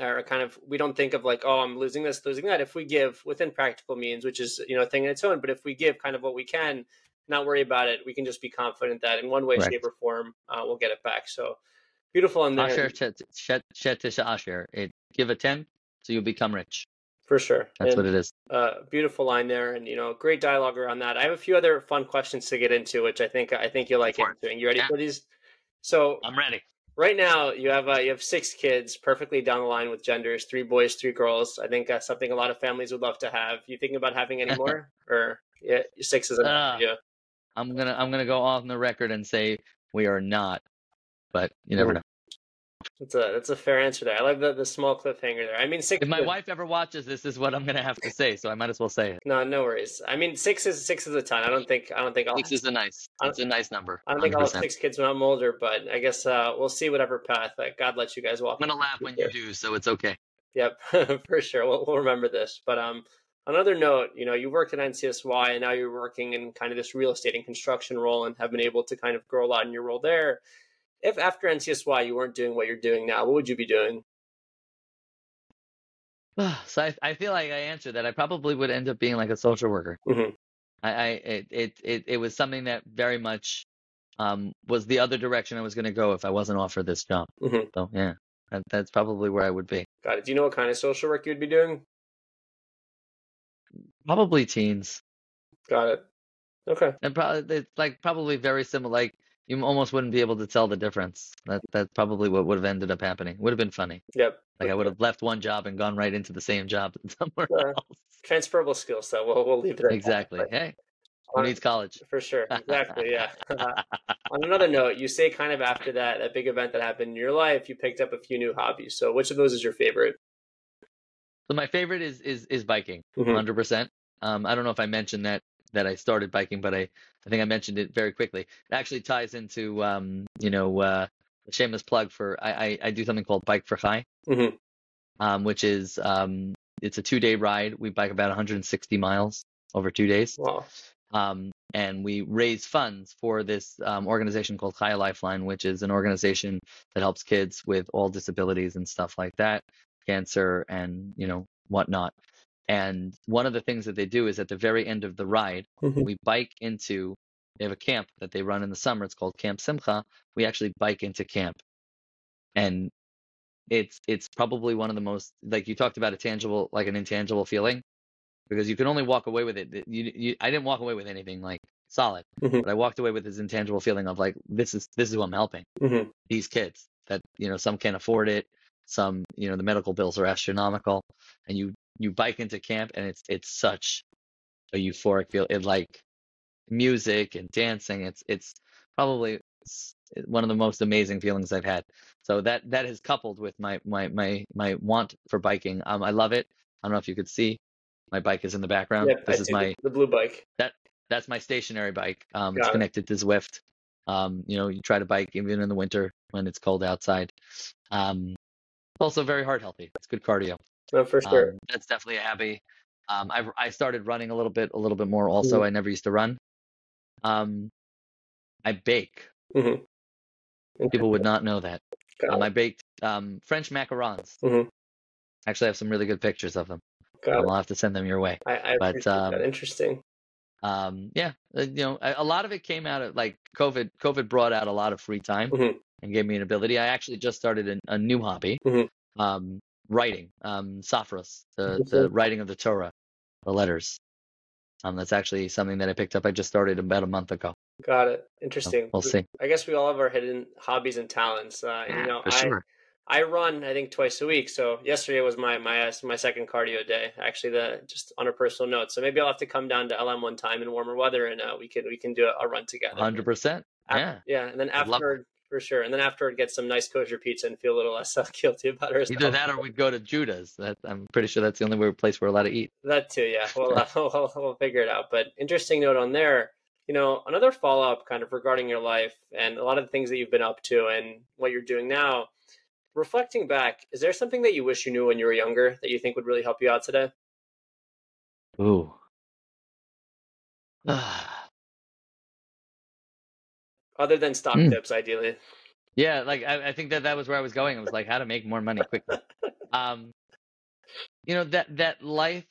or kind of we don't think of like oh I'm losing this losing that if we give within practical means which is you know a thing in its own but if we give kind of what we can not worry about it we can just be confident that in one way right. shape or form uh, we'll get it back so beautiful in there Asher, Asher. It give a 10 so you will become rich for sure. That's and, what it is. Uh, beautiful line there, and you know, great dialogue around that. I have a few other fun questions to get into, which I think I think you'll like answering. You ready yeah. for these? So I'm ready. Right now, you have uh, you have six kids, perfectly down the line with genders: three boys, three girls. I think that's something a lot of families would love to have. You thinking about having any more, or yeah, six is enough? Uh, yeah. I'm gonna I'm gonna go off the record and say we are not, but you never Ooh. know. That's a that's a fair answer there. I like the, the small cliffhanger there. I mean, six. If my wife ever watches this, is what I'm gonna have to say, so I might as well say it. No, no worries. I mean, six is six is a ton. I don't think I don't think I'll, six is a nice. It's a nice number. I don't 100%. think I'll have six kids when I'm older, but I guess uh, we'll see whatever path that God lets you guys walk. I'm gonna laugh when you do, so it's okay. Yep, for sure. We'll, we'll remember this. But um, another note, you know, you worked at NCSY and now you're working in kind of this real estate and construction role and have been able to kind of grow a lot in your role there if after NCSY you weren't doing what you're doing now, what would you be doing? So I, I feel like I answered that. I probably would end up being like a social worker. Mm-hmm. I, I it, it it it was something that very much um, was the other direction I was going to go if I wasn't offered this job. Mm-hmm. So yeah, that, that's probably where I would be. Got it. Do you know what kind of social work you'd be doing? Probably teens. Got it. Okay. And probably it's like probably very similar. Like you almost wouldn't be able to tell the difference. That that's probably what would have ended up happening. Would have been funny. Yep. Like I would have left one job and gone right into the same job somewhere uh, else. Transferable skills, so we'll we'll leave it. exactly. That. Hey, who needs college? For sure. Exactly. Yeah. on another note, you say kind of after that that big event that happened in your life, you picked up a few new hobbies. So which of those is your favorite? So my favorite is is is biking, 100 mm-hmm. percent. Um, I don't know if I mentioned that that I started biking, but I I think I mentioned it very quickly. It actually ties into um, you know uh, a shameless plug for I, I I do something called Bike for Chai, Mhm. um, which is um, it's a two day ride. We bike about 160 miles over two days, Wow. um, and we raise funds for this um, organization called Chai Lifeline, which is an organization that helps kids with all disabilities and stuff like that, cancer and you know whatnot. And one of the things that they do is at the very end of the ride, Mhm. we bike into. They have a camp that they run in the summer. It's called Camp Simcha. We actually bike into camp, and it's it's probably one of the most like you talked about a tangible like an intangible feeling because you can only walk away with it. You, you I didn't walk away with anything like solid, Mhm. but I walked away with this intangible feeling of like this is this is who I'm helping Mhm. these kids that you know some can't afford it, some you know the medical bills are astronomical, and you you bike into camp and it's it's such a euphoric feel. It like music and dancing. It's it's probably one of the most amazing feelings I've had. So that that is coupled with my my my my want for biking. Um, I love it. I don't know if you could see, my bike is in the background. Yep, I this is my the, blue bike. That that's my stationary bike. Um, it's Got it. connected to Zwift. Um, you know, you try to bike even in the winter when it's cold outside. Um, also very heart healthy. It's good cardio. No, for sure. Um, that's definitely a hobby. Um, I I started running a little bit, a little bit more. Also, I never used to run. Um, I bake. Mhm. People would not know that. Um. I baked um, French macarons. Mhm. Actually, I have some really good pictures of them. Got Um. I'll have to send them your way. I, I but, um, Interesting. Um, yeah, uh, you know, a, a lot of it came out of like COVID. COVID brought out a lot of free time Mhm. And gave me an ability. I actually just started a, a new hobby, Mhm. um, writing, um, Safrus, the the writing of the Torah, the letters. Um, that's actually something that I picked up. I just started about a month ago. Got it. So Interesting. we'll see. I guess we all have our hidden hobbies and talents. Uh, and, you know, I sure. I run I think twice a week. So yesterday was my my my second cardio day. Actually, the just on a personal note. So maybe I'll have to come down to LM one time in warmer weather, and uh, we can we can do a, a run together. Hundred percent. Yeah. yeah. And then afterward, for sure. And then afterward, get some nice kosher pizza and feel a little less guilty about ourselves. Either that or we'd go to Judah's. That I'm pretty sure that's the only place we're allowed to eat. That too, yeah. We'll, uh, we'll, we'll figure it out. But interesting note on there. You know, another follow up kind of regarding your life and a lot of the things that you've been up to and what you're doing now. Reflecting back, is there something that you wish you knew when you were younger that you think would really help you out today? Ooh. Other than stock Mm. tips, ideally. yeah, like I, I think that that was where I was going. It was like how to make more money quickly. um you know that that life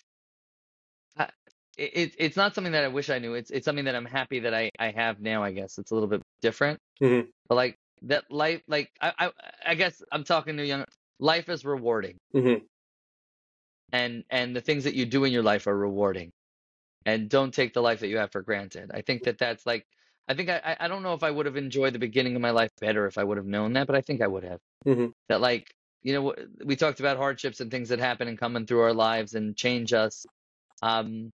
I- it, it it's not something that i wish i knew it's it's something that i'm happy that i i have now i guess it's a little bit different Mhm. but like that life like i i, I guess i'm talking to young life is rewarding Mhm. and and the things that you do in your life are rewarding and don't take the life that you have for granted i think that that's like i think i i don't know if i would have enjoyed the beginning of my life better if i would have known that but i think i would have Mhm. that like you know we talked about hardships and things that happen and coming through our lives and change us um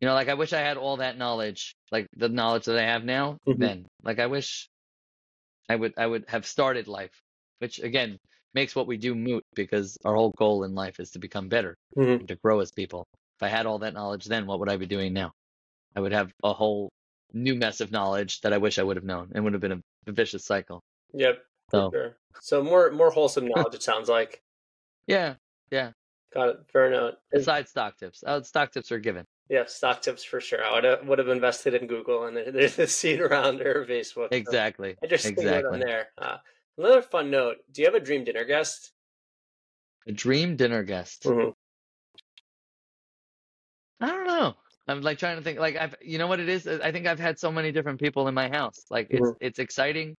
you know like i wish i had all that knowledge like the knowledge that i have now Mhm. then like i wish i would i would have started life which again makes what we do moot because our whole goal in life is to become better Mhm. and to grow as people if i had all that knowledge then what would i be doing now i would have a whole new mess of knowledge that i wish i would have known and would have been a, a vicious cycle Yep. so Sure. So more more wholesome knowledge. it sounds like. yeah yeah Got it. Fair note. And- besides stock tips uh, stock tips are given Yeah, stock tips for sure. I would have, would have invested in Google and there's a seed around or Facebook. So exactly Interesting note on exactly there. Uh, another fun note. Do you have a dream dinner guest? a dream dinner guest Mhm. I don't know. I'm like trying to think. Like I've, you know what it is? I think I've had so many different people in my house. Like it's Mhm. it's exciting.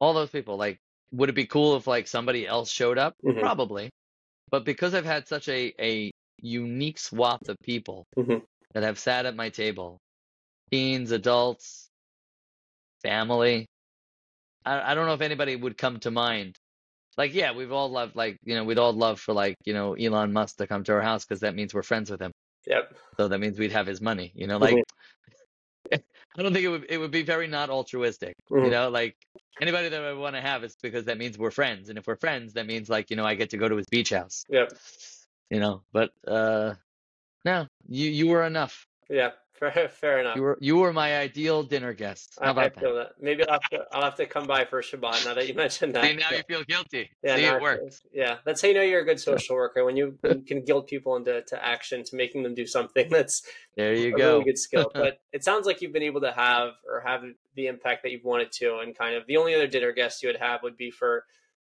All those people. Like, would it be cool if like somebody else showed up? Mhm. Probably. But because I've had such a a unique swath of people Mhm. that have sat at my table, teens, adults, family. I I don't know if anybody would come to mind. Like, yeah, we've all loved like you know we'd all love for like you know Elon Musk to come to our house because that means we're friends with him. Yep. So that means we'd have his money, you know, like I don't think it would it would be very not altruistic, you Mhm. know, like anybody that I want to have is because that means we're friends. And if we're friends, that means like, you know, I get to go to his beach house, Yep. you know, but uh no, you you were enough. Yeah. Fair, fair enough. You were you were my ideal dinner guest. How I, I about feel that? that. Maybe I'll have, to, I'll have to come by for Shabbat now that you mentioned that. See, now Yeah. you feel guilty. Yeah, See, it worked. Yeah, that's how you know you're a good social worker when you, can guilt people into to action to making them do something that's There you a go. really good skill. But it sounds like you've been able to have or have the impact that you've wanted to, and kind of the only other dinner guest you would have would be for,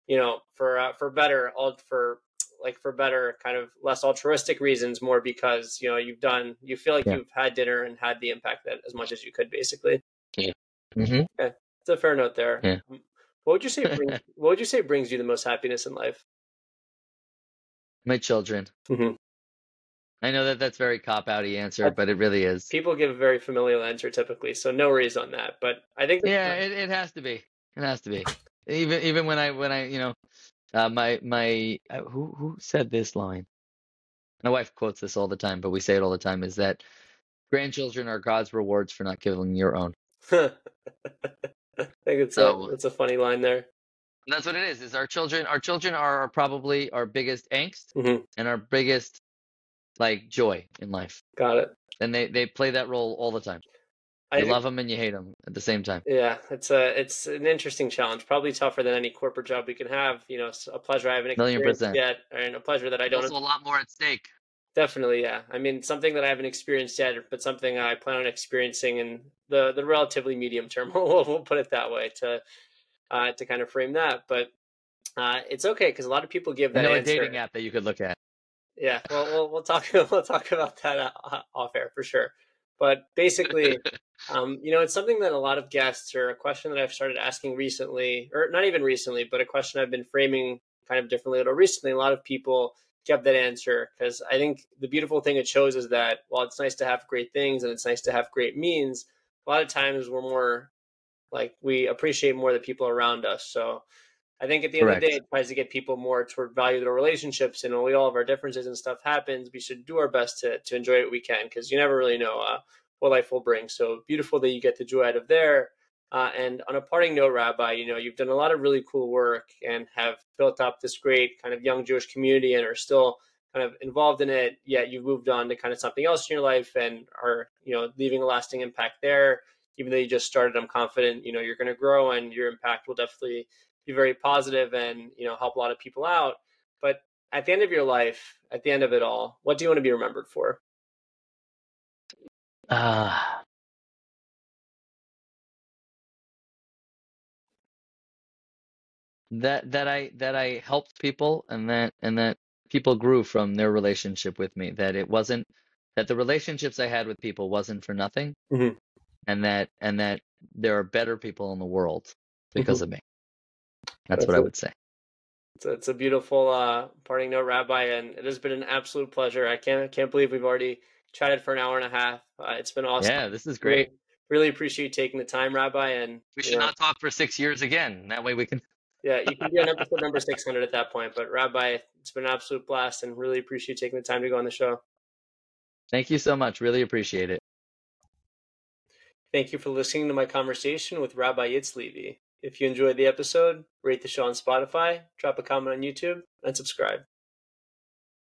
you know, for uh, for better, all for like for better, kind of less altruistic reasons, more because you know you've done, you feel like Yeah. you've had dinner and had the impact that as much as you could, basically. Yeah. Mm-hmm. It's a fair note there. Yeah. What would you say? Brings, what would you say brings you the most happiness in life? My children. Mhm. I know that that's very cop outy answer, but it really is. People give a very familial answer typically, so no worries on that. But I think Yeah, it, it has to be. It has to be. Even even when I when I you know, uh, my my uh, who who said this line? My wife quotes this all the time, but we say it all the time. Is that grandchildren are God's rewards for not killing your own? I think it's So- a it's a funny line there. That's what it is. Is our children? Our children are probably our biggest angst Mhm. and our biggest like joy in life, Got it. and they they play that role all the time. I You think- love them and you hate them at the same time. Yeah, it's a it's an interesting challenge. Probably tougher than any corporate job we can have. You know, it's a pleasure I haven't Million experienced percent. yet, and a pleasure that I don't Also, a lot more at stake. Definitely, yeah. I mean, something that I haven't experienced yet, but something I plan on experiencing in the the relatively medium term. We'll, we'll put it that way to uh, to kind of frame that. But uh, it's okay because a lot of people give I that know a dating app that you could look at. Yeah, well, we'll we'll talk we'll talk about that uh, off air for sure. But basically, um, you know, it's something that a lot of guests or a question that I've started asking recently, or not even recently, but a question I've been framing kind of differently a little recently. A lot of people give that answer because I think the beautiful thing it shows is that while it's nice to have great things and it's nice to have great means, a lot of times we're more like we appreciate more the people around us. So I think at the end of the day, it tries to get people more toward value their relationships. And we all of our differences and stuff happens, we should do our best to, to enjoy what we can because you never really know uh, what life will bring. So beautiful that you get the joy out of there. Uh, and on a parting note, Rabbi, you know, you've done a lot of really cool work and have built up this great kind of young Jewish community and are still kind of involved in it. Yet you've moved on to kind of something else in your life and are, you know, leaving a lasting impact there. Even though you just started, I'm confident, you know, you're going to grow and your impact will definitely be very positive and, you know, help a lot of people out. But at the end of your life, at the end of it all, what do you want to be remembered for? Ah. that that I that I helped people and that and that people grew from their relationship with me that it wasn't that the relationships I had with people wasn't for nothing Mhm. and that and that there are better people in the world because of me that's That's what I would say It's a, it's a beautiful uh, parting note, Rabbi, and it has been an absolute pleasure. I can't can't believe we've already chatted for an hour and a half. Uh, it's been awesome. yeah this is great Really, really appreciate you taking the time, Rabbi. And we should know, not talk for six years again that way we can yeah, you can be on episode number six hundred at that point. But Rabbi, it's been an absolute blast, and really appreciate you taking the time to go on the show. thank you so much really appreciate it Thank you for listening to my conversation with Rabbi Yitz Levi. If you enjoyed the episode, rate the show on Spotify, drop a comment on YouTube, and subscribe.